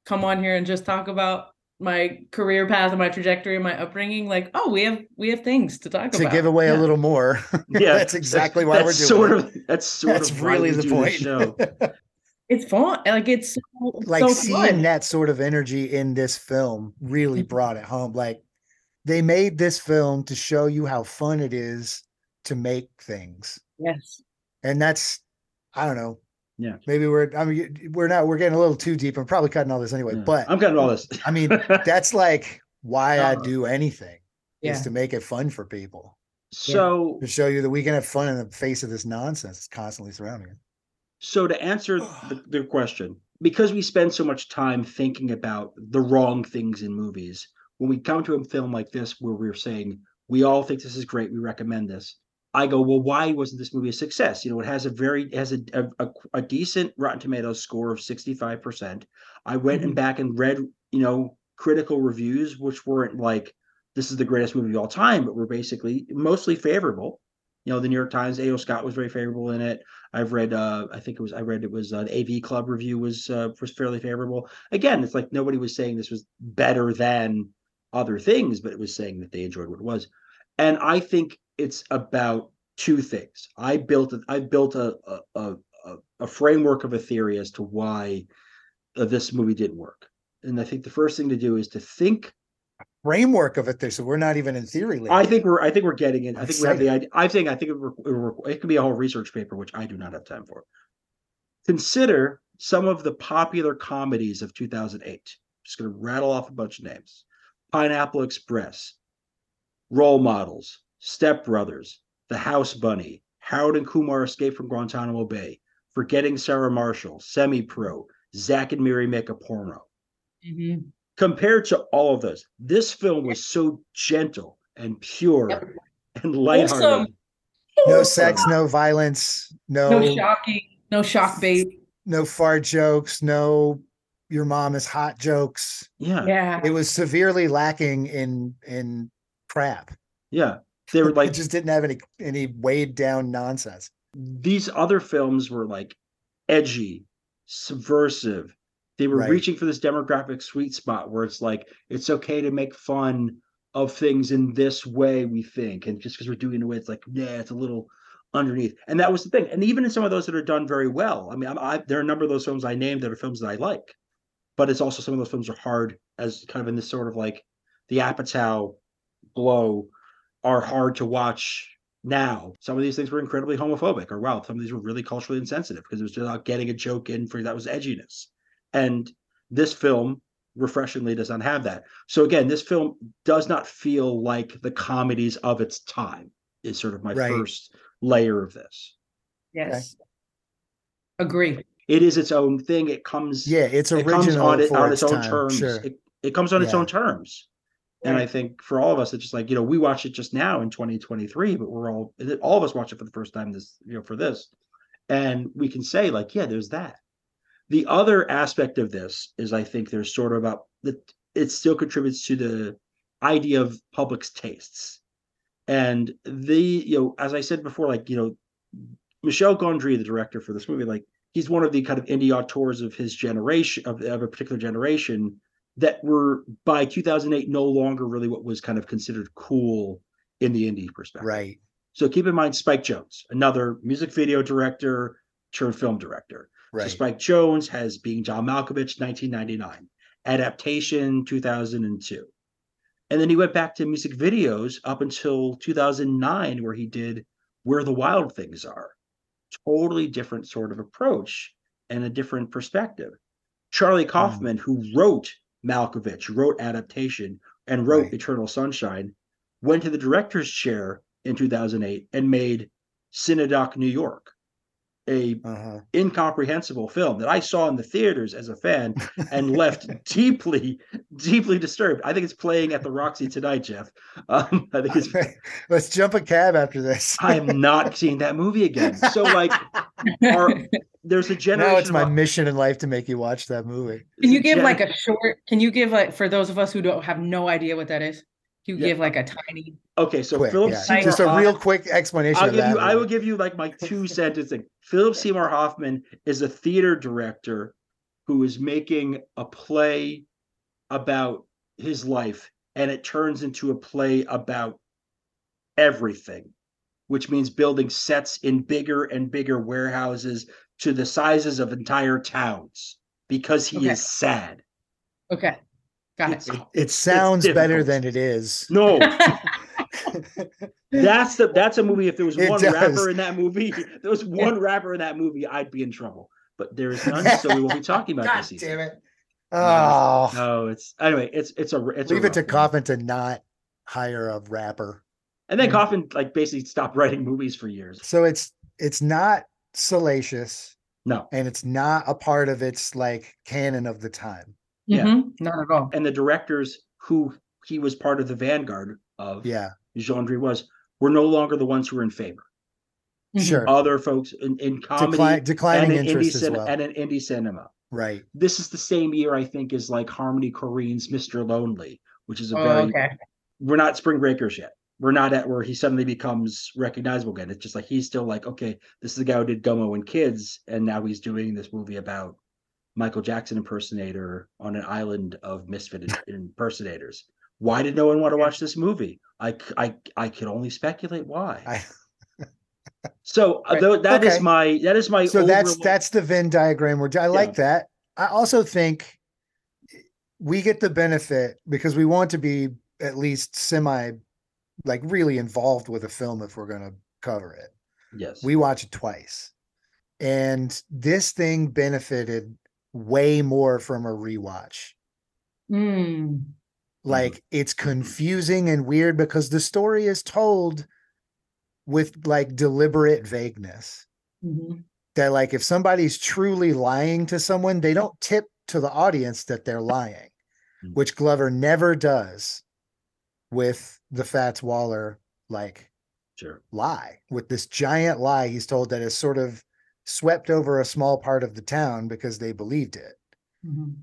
come on here and just talk about my career path and my trajectory and my upbringing. Like, oh, we have, we have things to talk to about. To give away Yeah. a little more. yeah, that's exactly why we're doing sort it. of that's sort That's of why really the point. this show. It's fun. Like it's so, like so seeing fun. that sort of energy in this film really Mhm. brought it home. Like they made this film to show you how fun it is to make things. Yes. And that's I don't know. Yeah. Maybe we're I mean we're not we're getting a little too deep. I'm probably cutting all this anyway. Yeah. But I'm cutting all this. I mean that's like why I Uh, do anything is to make it fun for people. so To show you that we can have fun in the face of this nonsense that's constantly surrounding us. So to answer the, the question, because we spend so much time thinking about the wrong things in movies, when we come to a film like this where we're saying we all think this is great, we recommend this. I go, well, why wasn't this movie a success? You know, it has a very it has a a, a, decent Rotten Tomatoes score of sixty five percent. I went and mm-hmm. back and read, you know, critical reviews, which weren't like this is the greatest movie of all time, but were basically mostly favorable. You know, the New York Times, A.O. Scott was very favorable in it. I've read, uh, I think it was, I read it was uh, the AV Club review was uh, was fairly favorable. Again, it's like nobody was saying this was better than other things, but it was saying that they enjoyed what it was. And I think it's about two things. I built a, I built a a, a a- framework of a theory as to why uh, this movie didn't work. And I think the first thing to do is to think Framework of it there. So we're not even in theory. land. I think we're I think we're getting it. I think we have the idea. I think I think it, re- it, it could be a whole research paper, which I do not have time for. Consider some of the popular comedies of 2008. Just going to rattle off a bunch of names: Pineapple Express, Role Models, Step Brothers, The House Bunny, Harold and Kumar Escape from Guantanamo Bay, Forgetting Sarah Marshall, Semi Pro, Zack and Miri Make a Porno Mhm. Compared to all of those, this film was so gentle and pure Yep. and lighthearted. Wholesome. no sex, no violence, no No shocking. No shock bait. no fart jokes, no your mom is hot jokes. Yeah, yeah, Yeah. It was severely lacking in in crap. Yeah. They were it like just didn't have any any weighed down nonsense. these other films were like edgy, subversive. They were Right. reaching for this demographic sweet spot where it's like it's okay to make fun of things in this way. We think, and just because we're doing it in a way, it's like yeah, it's a little underneath. And that was the thing. And even in some of those that are done very well, I mean, I, I, there are a number of those films I named that are films that I like, but it's also some of those films are hard as kind of in this sort of like the Apatow blow are hard to watch now. Some of these things were incredibly homophobic, or wow, some of these were really culturally insensitive because it was just about getting a joke in for that was edginess. And this film refreshingly does not have that. So again, this film does not feel like the comedies of its time. Is sort of my Right. first layer of this. Yes. Agree. It is its own thing. It comes Yeah, it's it original comes on, it, on its, its, own time, terms. Sure. It, it comes on its own terms. And I think for all of us, it's just like, you know, we watch it just now in 2023, but we're all all of us watch it for the first time this, you know, for this. And we can say, like, yeah, there's that. The other aspect of this is I think there's sort of about that it still contributes to the idea of public's tastes. And the, you know, as I said before, like, you know, Michel Gondry, the director for this movie, like he's one of the kind of indie auteurs of his generation of, of a particular generation that were by 2008 no longer really what was kind of considered cool in the indie perspective. Right. So keep in mind Spike Jonze, another music video director turned film director. So Right. Spike Jonze has Being John Malkovich, 1999, Adaptation, 2002. And then he went back to music videos up until 2009, where he did Where the Wild Things Are. Totally different sort of approach and a different perspective. Charlie hmm. Kaufman, who wrote Malkovich, wrote Adaptation, and wrote Right. Eternal Sunshine, went to the director's chair in 2008 and made Synecdoche New York, a Uh-huh. incomprehensible film that I saw in the theaters as a fan and left deeply, deeply disturbed. I think it's playing at the Roxy tonight, Jeff. Um, I think it's. Let's jump a cab after this. I am not seeing that movie again. So, like, are, there's a generation. now it's my of- mission in life to make you watch that movie. Can you give gen- like a short? Can you give like for those of us who don't have no idea what that is? Can you Yeah. give like um, a tiny? Okay, so Quick, Philip yeah. Seymour Just a real quick explanation I'll of give that. you. I will give you like my two sentence thing. Philip Seymour Hoffman is a theater director who is making a play about his life, and it turns into a play about everything, which means building sets in bigger and bigger warehouses to the sizes of entire towns because he Okay. is sad. Okay, got it. It, it sounds better than it is. No, That's the that's a movie. If there was It one does. rapper in that movie, there was one rapper in that movie, I'd be in trouble. But there is none, so we won't be talking about God this season. damn it. Oh, No, it's anyway. It's it's a it's a leave it to rough one. Kaufman to not hire a rapper. And then. Kaufman like basically stopped writing movies for years. So it's it's not salacious No, and it's not a part of its like canon of the time. Yeah. Mhm, Not at all. and the directors who he was part of the vanguard of, Yeah, Gondry was, were no longer the ones who were in favor. Mhm. sure. Other folks in, in comedy Decline, and declining in indie interest as cin- well. and in indie cinema. right. This is the same year I think is like Harmony Korine's Mr. Lonely, which is a Oh, very okay. we're not spring breakers yet. We're not at where he suddenly becomes recognizable again. It's just like he's still like, okay, this is the guy who did Gummo and Kids, and now he's doing this movie about Michael Jackson impersonator on an island of misfit impersonators. Why did no one want to watch this movie? I, I, I could only speculate why. I, so uh, Right. though that is Okay. my that is my so that's overall- that's the Venn diagram. We're, I like that. I also think we get the benefit because we want to be at least semi, like really involved with a film if we're going to cover it. yes We watch it twice, and this thing benefited way more from a rewatch. Mm, Like it's confusing and weird because the story is told with like deliberate vagueness. mhm. that like if somebody's truly lying to someone, they don't tip to the audience that they're lying, Mm. which Glover never does with the Fats Waller like sure lie. With this giant lie he's told that is sort of swept over a small part of the town because they believed it. Mhm.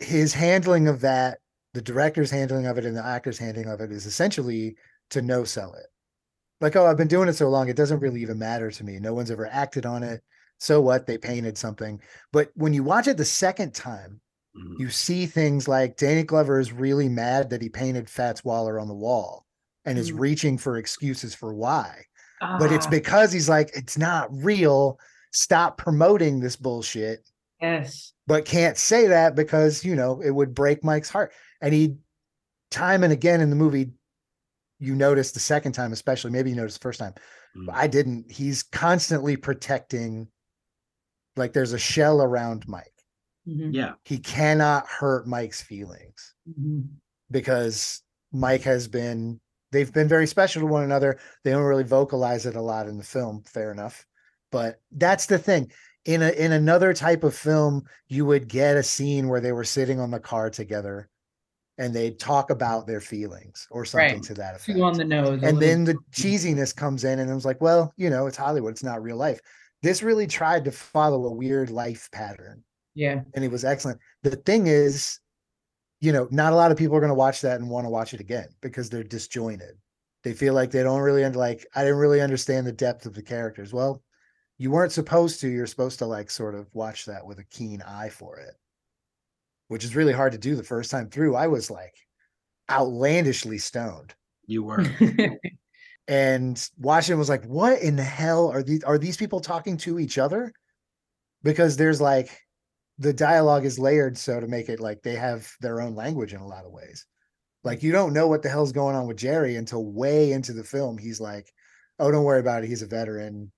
His handling of that, the director's handling of it and the actor's handling of it is essentially to no sell it. Like, oh, I've been doing it so long, it doesn't really even matter to me. No one's ever acted on it. So what? They painted something. But when you watch it the second time, Mhm. you see things like Danny Glover is really mad that he painted Fats Waller on the wall and is Mhm. reaching for excuses for why. But it's Ah, because he's like, it's not real. Stop promoting this bullshit yes. but can't say that because you know it would break Mike's heart. And he, time and again in the movie, you notice the second time, especially maybe you noticed the first time. But I didn't. He's constantly protecting, like there's a shell around Mike. Mhm, yeah He cannot hurt Mike's feelings mhm. because Mike has been they've been very special to one another. They don't really vocalize it a lot in the film, fair enough. But that's the thing. In a in another type of film, you would get a scene where they were sitting on the car together and they'd talk about their feelings or something Right. to that effect. Two on the nose. and little- then the mm-hmm. cheesiness comes in and it was like, well, you know, it's Hollywood, it's not real life. This really tried to follow a weird life pattern yeah, and it was excellent. The thing is, you know, not a lot of people are going to watch that and want to watch it again because they're disjointed. They feel like they don't really under, like I didn't really understand the depth of the characters. Well, you weren't supposed to. You're supposed to like sort of watch that with a keen eye for it, which is really hard to do the first time through. I was like outlandishly stoned You were. and Washington was like, "What in the hell are these? Are these people talking to each other?" Because there's like the dialogue is layered so to make it like they have their own language in a lot of ways. Like you don't know what the hell's going on with Jerry until way into the film. He's like, "Oh, don't worry about it. He's a veteran.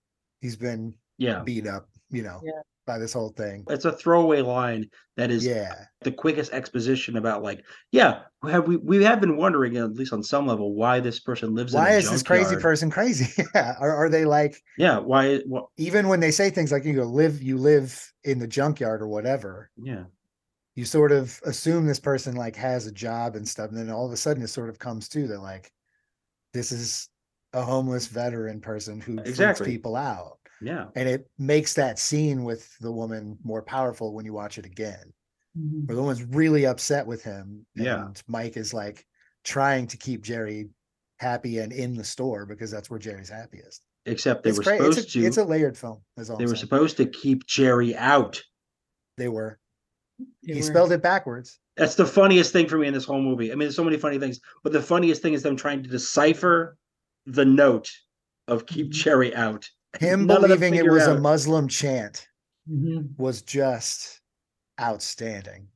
He's been Yeah. beat up, you know, Yeah. by this whole thing." It's a throwaway line that is Yeah, the quickest exposition about like, yeah, have we we have been wondering at least on some level why this person lives why in a is this crazy junkyard. person crazy? Yeah, are are they like Yeah, why what even when they say things like you know live you live in the junkyard or whatever? yeah. you sort of assume this person like has a job and stuff and then all of a sudden it sort of comes to that like this is a homeless veteran person who freaks people out Yeah. and it makes that scene with the woman more powerful when you watch it again Mhm. where the woman's really upset with him Yeah. and mike is like trying to keep jerry happy and in the store because that's where jerry's happiest Except they it's were great supposed it's a, to it's a layered film is all they I'm were saying. supposed to keep Jerry out. they were They he were- spelled it backwards That's the funniest thing for me in this whole movie. I mean, there's so many funny things, but the funniest thing is them trying to decipher the note of keep cherry out. him None believing it was a muslim chant Mhm. was just outstanding.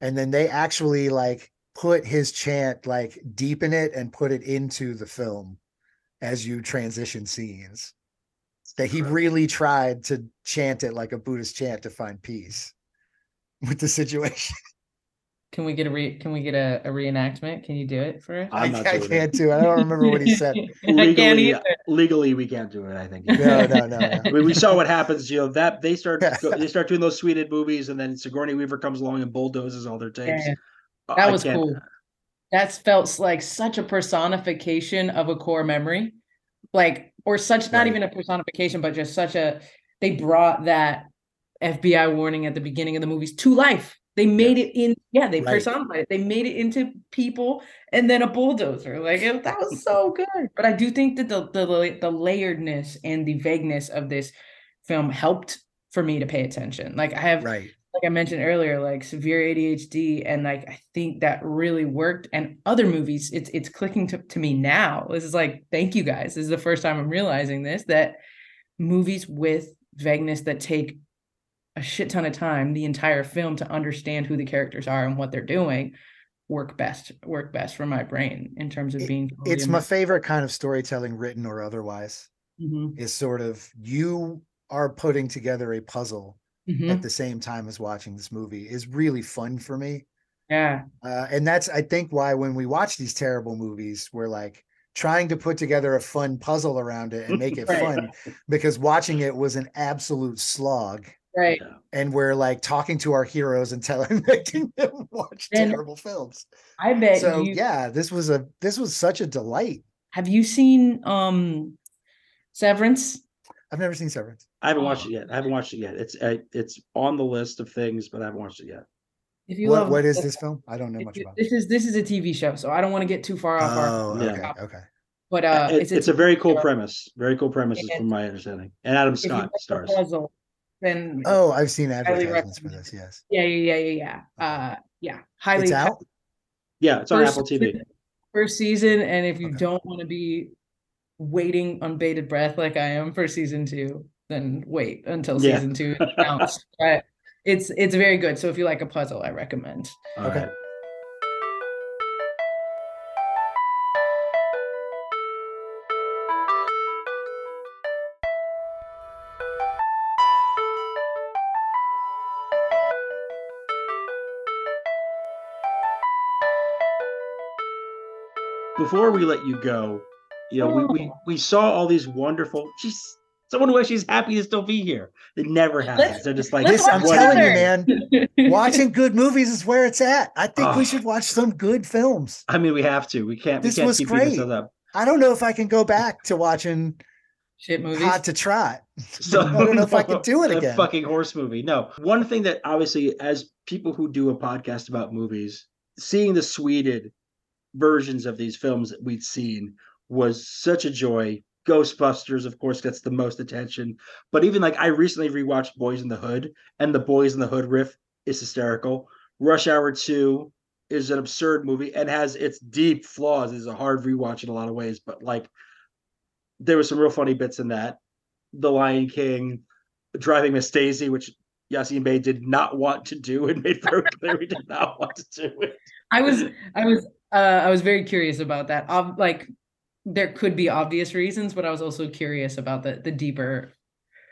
And then they actually like put his chant, like deepen it and put it into the film as you transition scenes. That he really tried to chant it like a Buddhist chant to find peace with the situation. Can we get a re? Can we get a, a reenactment? Can you do it for us? I'm not I doing can't do it. I don't remember what he said. I can't Legally, uh, either. legally, we can't do it. I think. No, no, no, no. mean, we saw what happens. You know that they start they start doing those sweded movies, and then Sigourney Weaver comes along and bulldozes all their tapes. Yeah. That I was can't- cool. That's felt like such a personification of a core memory, like or such not Right. even a personification, but just such a. They brought that FBI warning at the beginning of the movies to life. They made it in, yeah, they Right. personified it. They made it into people and then a bulldozer. Like it, that was so good. But I do think that the the the layeredness and the vagueness of this film helped for me to pay attention. Like I have Right. like I mentioned earlier, like severe ADHD, and like I think that really worked. And other movies, it's it's clicking to, to me now. This is like, thank you guys. This is the first time I'm realizing this that movies with vagueness that take a shit ton of time, the entire film to understand who the characters are and what they're doing, work best work best for my brain in terms of being. totally It's my immersed. favorite kind of storytelling, written or otherwise, Mhm, is sort of you are putting together a puzzle mhm. at the same time as watching this movie is really fun for me. Yeah, Uh, and that's, I think, why when we watch these terrible movies, we're like trying to put together a fun puzzle around it and make it Right. fun because watching it was an absolute slog. Right. Yeah. And we're like talking to our heroes and telling making them watch And- terrible films. I bet So you. yeah, this was a this was such a delight. Have you seen um Severance? I've never seen Severance. I haven't watched Oh. it yet. I haven't watched it yet. It's I, it's on the list of things, but I haven't watched it yet. If you What love what is this, this film? I don't know much about. this is this is a TV show, so I don't want to get too far off our. Oh, Yeah. okay, okay. But uh, It- it's, a TV very cool show. premise. Very cool premise, And from my understanding. And Adam Scott stars. puzzle, then Oh, I've seen advertisements for this. Yes, yeah, yeah, yeah, yeah, yeah. Uh, yeah, highly it's out. Yeah, it's on First Apple TV. first season, and if you Okay. don't want to be waiting on bated breath like I am for season two, then wait until Yeah. season two is announced. but it's it's very good. So if you like a puzzle, I recommend. All Okay. Before we let you go, you know, we, we Oh. we saw all these wonderful. She's someone who she's happy to still be here. It never happens. They're just like This, I'm watch what- telling you, man. Watching good movies is where it's at. I think Oh. we ah. should watch some good films. I mean, we have to. We can't. This we can't was keep great. up. I don't know if I can go back to watching Shit movies. Hot to Trot. So I don't know if I can do it a again. Fucking horse movie. No. One thing that obviously, as people who do a podcast about movies, seeing the Sweded versions of these films that we'd seen was such a joy. Ghostbusters, of course, gets the most attention. But even like I recently rewatched Boys in the Hood, and the Boys in the Hood riff is hysterical. Rush Hour 2 is an absurd movie and has its deep flaws. It's a hard rewatch in a lot of ways, but like there was some real funny bits in that. The Lion King, Driving Miss Daisy, which Yasiin Bey did not want to do and made very clear he did not want to do it. I was I was uh I was very curious about that. Ob- like there could be obvious reasons, but I was also curious about the the deeper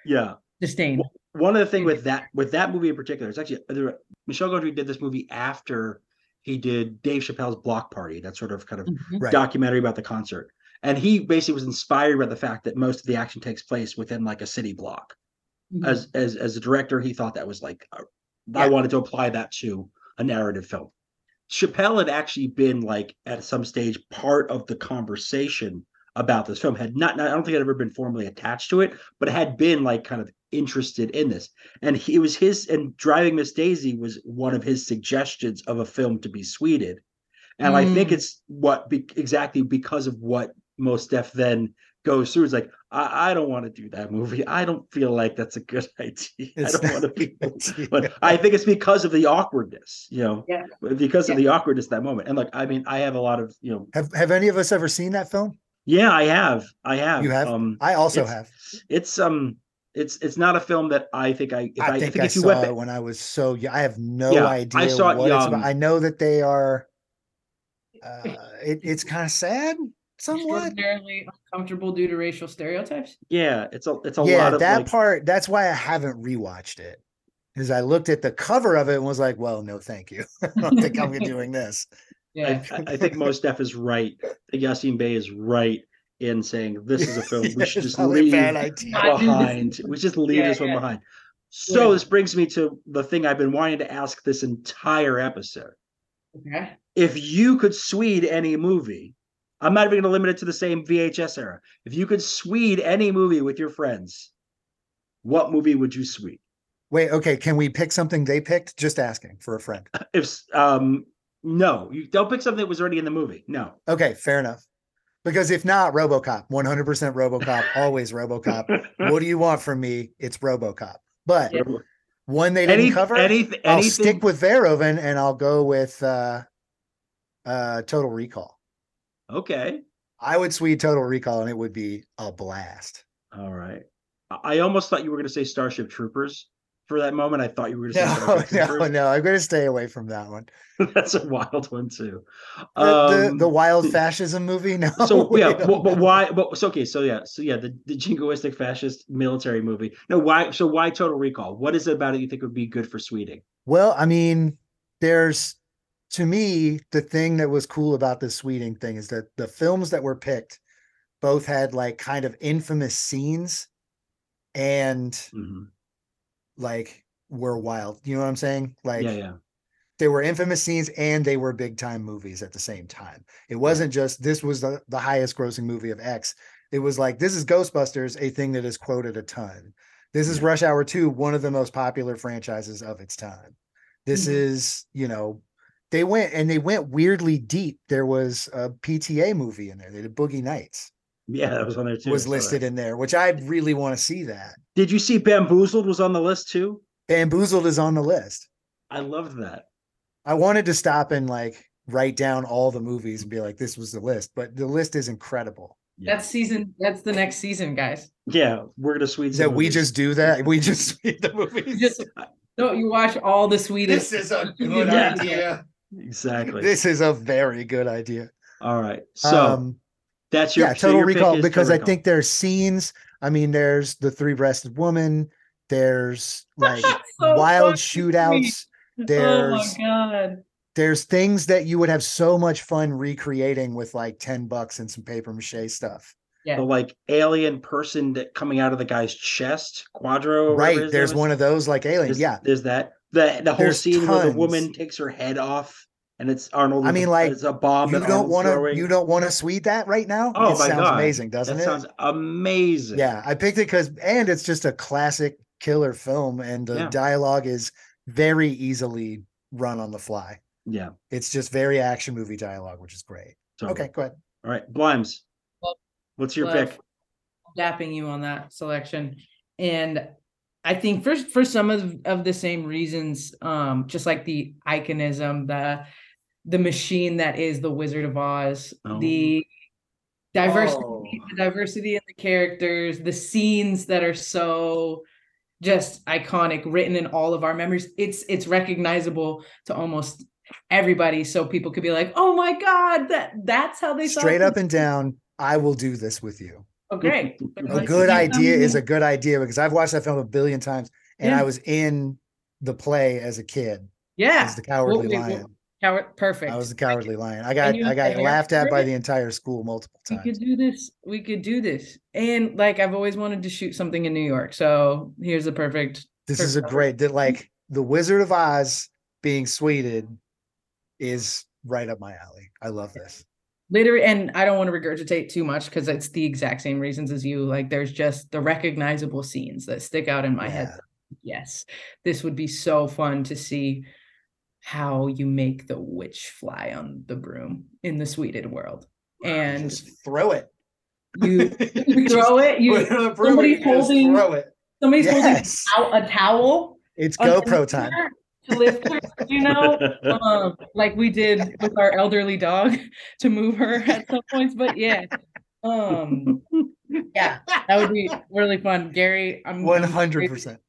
Yeah. disdain. One of the thing with that with that movie in particular, it's actually there, Michel Gondry did this movie after he did Dave Chappelle's Block Party, that sort of kind of Mhm. Right. documentary about the concert. And he basically was inspired by the fact that most of the action takes place within like a city block. Mhm. As as as a director, he thought that was like uh, Yeah. I wanted to apply that to a narrative film. Chappelle had actually been like at some stage part of the conversation about this film. Had not, I don't think had ever been formally attached to it, but had been like kind of interested in this. And he, it was his and Driving Miss Daisy was one of his suggestions of a film to be sweded. And I think Mm. it's what be, exactly because of what Mos Def then goes through. is like I, I don't want to do that movie. I don't feel like that's a good idea. It's I don't want to be. But I think it's because of the awkwardness, you know, Yeah. because of the awkwardness that moment. And like, I mean, I have a lot of, you know, Have Have any of us ever seen that film? yeah, I have, I have. You have? Um, I also it's- have. it's um, it's it's not a film that I think I. If I, I, think, if I you saw went it when I was so young. I have no Yeah, I idea saw it what it's about. young. I know that they are. Uh, it, it's kind of sad, somewhat. extraordinarily uncomfortable due to racial stereotypes. yeah, it's a it's a yeah, lot of that like, part. That's why I haven't rewatched it. Is I looked at the cover of it and was like, "Well, no, thank you. I don't think I'm doing this." Yeah. I, I think Mos Def is right. I think Yasiin Bey is right in saying this is a film we should just leave bad idea. I do this- behind. We just leave Yeah, this one yeah. behind. So Yeah. this brings me to the thing I've been wanting to ask this entire episode. Okay. If you could Swede any movie, I'm not even going to limit it to the same VHS era. If you could Swede any movie with your friends, what movie would you Swede? Wait, okay. Can we pick something they picked? Just asking for a friend. If um no, you don't pick something that was already in the movie. No. Okay, fair enough. Because if not, RoboCop, 100% RoboCop, always RoboCop. What do you want from me? It's RoboCop. But Yeah. one they didn't Any, cover, anything, I'll anything, stick with Verhoeven and I'll go with uh, uh, Total Recall. Okay. I would swede Total Recall and it would be a blast. All right. I almost thought you were going to say Starship Troopers for that moment. I thought you were going to say No, Starship no, Troopers. no. I'm going to stay away from that one. That's a wild one too. The, the, Um, the wild fascism movie? No. so yeah, but, but why? But so okay, so yeah, so yeah, the, the jingoistic fascist military movie. No, why? So why Total Recall? What is it about it you think would be good for Sweding? Well, I mean, there's to me the thing that was cool about the Sweding thing is that the films that were picked both had like kind of infamous scenes and Mhm. like were wild. You know what I'm saying? Like yeah, yeah, they were infamous scenes and they were big time movies at the same time. It wasn't just this was the, the highest grossing movie of X. It was like this is Ghostbusters, a thing that is quoted a ton. This is Yeah. Rush Hour 2, one of the most popular franchises of its time. This Mhm. is, you know, they went and they went weirdly deep. There was a PTA movie in there. They did Boogie Nights yeah. That was on there too. was I saw that. listed in there, which I really want to see that. Did you see Bamboozled was on the list too? Bamboozled is on the list. I loved that. I wanted to stop and like write down all the movies and be like, this was the list, but the list is incredible. Yeah, That's season. That's the next season, guys. yeah. We're gonna Swede. That we just do that. We just read the movies. Just, don't You watch all the sweetest. this is a good good Yeah. idea. Exactly. This is a very good idea. All right. So um, that's your yeah, so total your recall because Total I Recall. think there's scenes. I mean, there's the three breasted woman, there's like So wild fucking sweet. shootouts. Oh my There's god. there's things that you would have so much fun recreating with like 10 bucks and some paper mache stuff. Yeah. The like alien person that coming out of the guy's chest, Kuato. Right. There's name one of those like aliens. There's, Yeah. there's that. The the whole There's scene where the tons. woman takes her head off and it's Arnold. I mean, like, it's a bomb. You that don't Arnold's want to throwing. you don't want to swede that right now? Oh it my sounds God. amazing, doesn't That it? sounds amazing. Yeah, I picked it because and it's just a classic killer film, and the Yeah. dialogue is very easily run on the fly. Yeah. It's just very action movie dialogue, which is great. So, Okay, go ahead. All right. Blimes. Love- What's your love pick? dapping you on that selection and i think for for some of of the same reasons um just like the iconism the the machine that is the wizard of oz Oh. the diversity Oh. the diversity in the characters the scenes that are so just iconic written in all of our memories it's it's recognizable to almost everybody so people could be like oh my god that that's how they Straight up and down, I will do this with you. Okay A good um, idea is a good idea because I've watched that film a billion times and Yeah. I was in the play as a kid yeah as the cowardly wait, what- lion. Coward, perfect. I was the cowardly lion. I got you I got laughed at by the entire school multiple times. we could do this. We could do this. And like I've always wanted to shoot something in New York. So here's the perfect. This is a Perfect. great that like the Wizard of Oz being sweded is right up my alley. I love this. Literally, and I don't want to regurgitate too much because it's the exact same reasons as you. Like there's just the recognizable scenes that stick out in my head. Yes, this would be so fun to see how you make the witch fly on the broom in the Sweded world. And just throw it. you, you throw it, you Put it on a broom and somebody's holding- throw it. somebody's Yes. holding out a towel It's GoPro time. Her to lift her, you know, um, like we did with our elderly dog to move her at some points. But yeah, um, yeah, that would be really fun. Gary, I'm, I'm One hundred percent.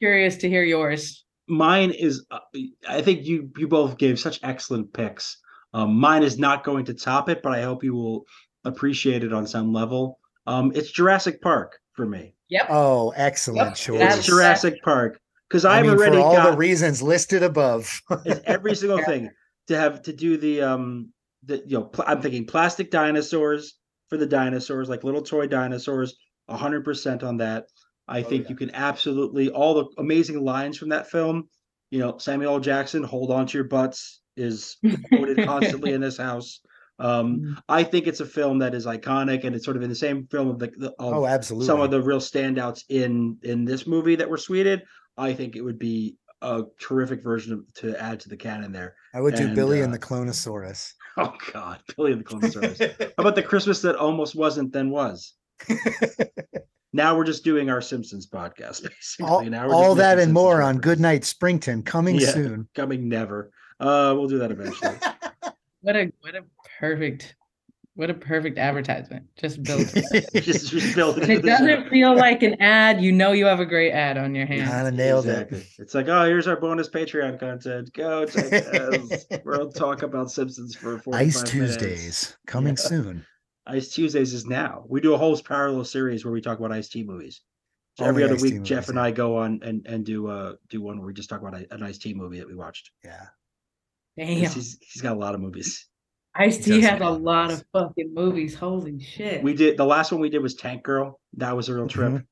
curious to hear yours. mine is uh, i think you you both gave such excellent picks um, mine is not going to top it but i hope you will appreciate it on some level um, it's jurassic park for me Yep. Oh, excellent Yep, choice. it's jurassic park because I i've mean, already for all got the reasons listed above. it's every single thing to have to do the um the you know pl- i'm thinking plastic dinosaurs for the dinosaurs like little toy dinosaurs 100% on that i Oh, think yeah. you can absolutely all the amazing lines from that film you know samuel L. jackson hold on to your butts is quoted constantly in this house um i think it's a film that is iconic and it's sort of in the same film of the, the of oh, absolutely. some of the real standouts in in this movie that were sweded i think it would be a terrific version of, to add to the canon there I would do and, Billy uh, and the Cloneasaurus. oh god billy and the cloneasaurus how about the christmas that almost wasn't then was now we're just doing our simpsons podcast basically all now we're all that making and more on. Good Night Springton coming Yeah. soon. coming never uh we'll do that eventually What a what a perfect what a perfect advertisement. Just built. just, just build And it doesn't feel like an ad. You know you have a great ad on your hands. Kind of nailed exactly. it. It's like, oh, here's our bonus Patreon content. Go check us. We'll talk about Simpsons for 45 Ice minutes. Tuesdays coming Yeah. soon. Ice Tuesdays is now. We do a whole parallel series where we talk about Ice T movies. So Only every other Ice-T week, Jeff movies, and yeah. I go on and and do uh do one where we just talk about a- an Ice T movie that we watched. Yeah. Damn. He's he's got a lot of movies. Ice He T does has have a a lot of lot movies. of fucking movies. Holy shit. We did the last one we did was Tank Girl. That was a real trip. Mhm.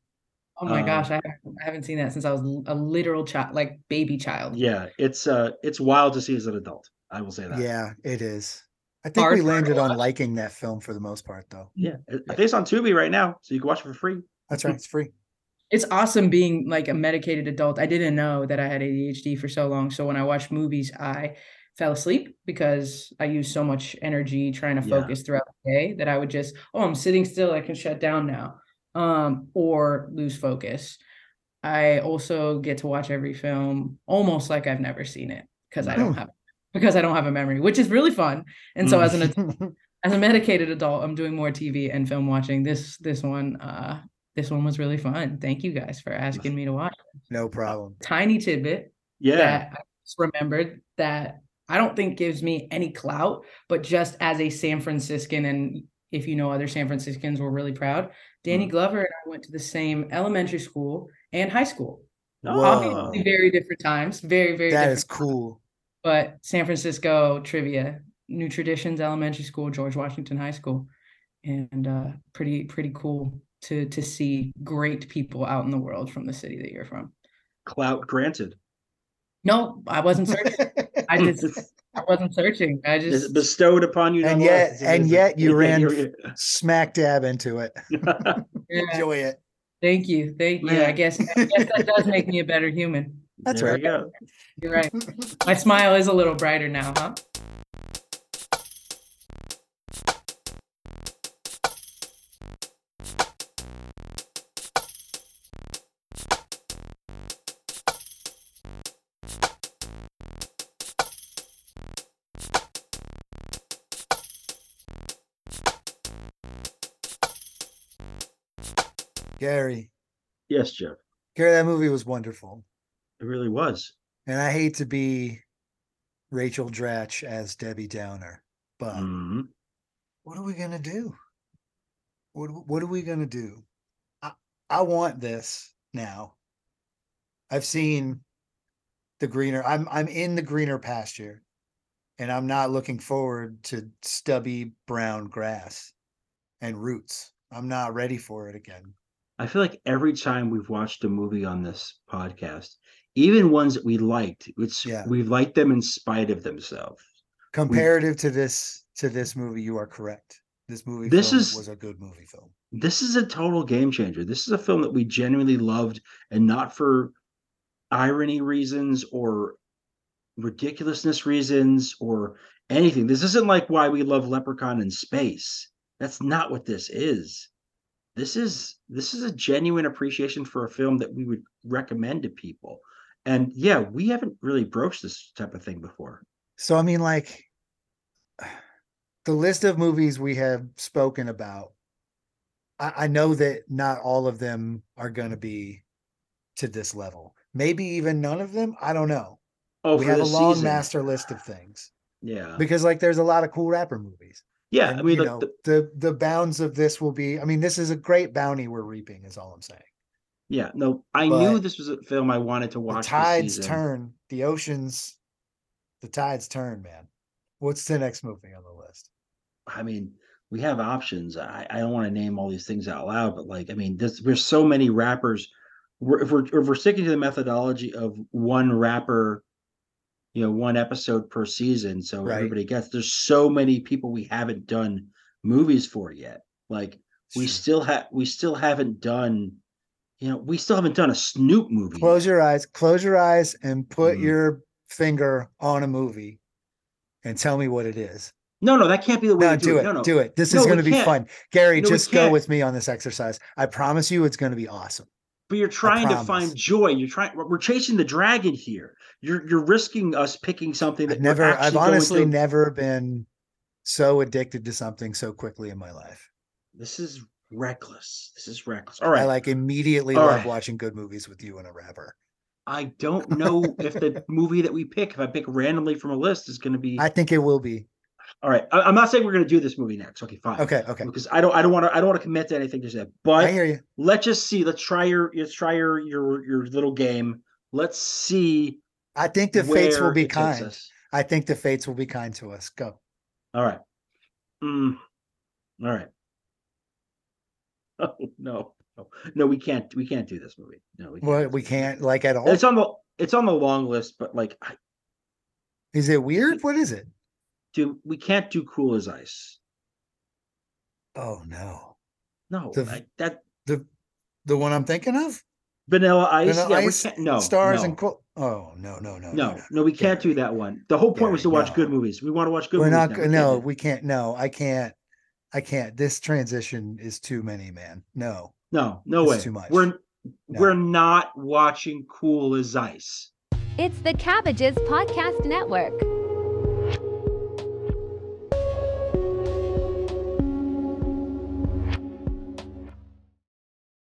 oh my um, gosh, I haven't, I haven't seen that since I was a literal child, like baby child. Yeah, it's uh it's wild to see as an adult. I will say that. Yeah, it is. I think Hard we landed on liking that film for the most part, though. Yeah. I it's on Tubi right now, so you can watch it for free. That's right. It's free. It's awesome being like a medicated adult. I didn't know that I had ADHD for so long. So when I watch movies, I fell asleep because I used so much energy trying to Yeah. focus throughout the day that I would just, oh, I'm sitting still, I can shut down now. Um, or lose focus. I also get to watch every film almost like I've never seen it because I don't have because I don't have a memory, which is really fun. And so Mm. as an ad- as a medicated adult, I'm doing more TV and film watching. This this one uh this one was really fun. Thank you guys for asking me to watch. no problem. Tiny tidbit Yeah. I just remembered that I don't think gives me any clout, but just as a San Franciscan, and if you know other San Franciscans, we're really proud. Danny Mm. Glover and I went to the same elementary school and high school. Oh. Obviously, very different times. Very, very That different is cool. but San Francisco trivia, New Traditions Elementary School, George Washington High School, and uh, pretty pretty cool to to see great people out in the world from the city that you're from. Clout granted. No, I wasn't searching. I just I wasn't searching. I Is just bestowed upon you. And yet- and yet you ran Smack dab into it. yeah, Enjoy it. thank you, thank you. I guess, I guess that does make me a better human. That's There right. go. You're right. My smile is a little brighter now, huh? Gary, Yes, Jeff. Gary, that movie was wonderful. It really was. And I hate to be Rachel Dratch as Debbie Downer, but Mhm. what are we gonna do? What what are we gonna do? I I want this now. I've seen the greener. I'm I'm in the greener pasture, and I'm not looking forward to stubby brown grass and roots. I'm not ready for it again. I feel like every time we've watched a movie on this podcast, even ones that we liked, it's Yeah. we've liked them in spite of themselves. Comparative to this to this movie, you are correct. This movie This is- was a good movie film. This is a total game changer. This is a film that we genuinely loved, and not for irony reasons or ridiculousness reasons or anything. This isn't like why we love Leprechaun in space. That's not what this is. This is this is a genuine appreciation for a film that we would recommend to people. And yeah, we haven't really broached this type of thing before. So I mean, like the list of movies we have spoken about, I, I know that not all of them are going to be to this level. Maybe even none of them. I don't know. Oh, we have a long season. master list of things Yeah. because, like, there's a lot of cool rapper movies. Yeah. And, I mean, know, the- the the bounds of this will be. I mean, this is a great bounty we're reaping. Is all I'm saying. yeah, no, I knew this was a film I wanted to watch. this tides turn. The oceans. The tides turn, man. What's the next movie on the list? I mean, we have options. I, I don't want to name all these things out loud, but like, I mean, this, there's so many rappers. We're, if we're if we're sticking to the methodology of one rapper, you know, one episode per season, so Right. everybody gets. There's so many people we haven't done movies for yet. Like we Sure. still have we still haven't done, you know, we still haven't done a Snoop movie. Close yet. your eyes, close your eyes, and put Mhm. your finger on a movie and tell me what it is. No, no, that can't be the way No, to do, do it. it. No, no. Do it. This No, is going to be can't. fun. Gary, No, just go with me on this exercise. I promise you it's going to be awesome. But you're trying to find joy. You're trying. We're chasing the dragon here. You're you're risking us picking something that I've never, I've honestly never been so addicted to something so quickly in my life. This is reckless. This is reckless. All right. I like immediately All love right. watching good movies with you and a rapper. I don't know if the movie that we pick, if I pick randomly from a list, is going to be. I think it will be. All right. I, am not saying we're going to do this movie next. Okay, fine. Okay, okay. Because I don't. I don't want to. I don't want to commit to anything just yet. I But hear you. let's just see. Let's try your. Let's try your your your little game. Let's see. I think the fates will be kind. I think the fates will be kind to us. Go. All right. Mm, all right. Oh no, no, no, we can't. We can't do this movie. No, we can't. What we can't like at all. It's on the. It's on the long list, but like, I, Is it weird? What is it? dude, we can't do Cool as Ice. Oh no. No, The- I- that The the one I'm thinking of? Vanilla Ice. Vanilla yeah, Ice. No, Stars no, and cool. Oh no, no, no, no, no, we can't do that one. The whole point was to Gary, watch good movies. We want to watch good We're movies. not now. go- We no, we can't. No, I can't. I can't. This transition is too many, man. No. no, no This way. too much. We're No. we're not watching Cool as Ice. It's the Cabbages Podcast Network.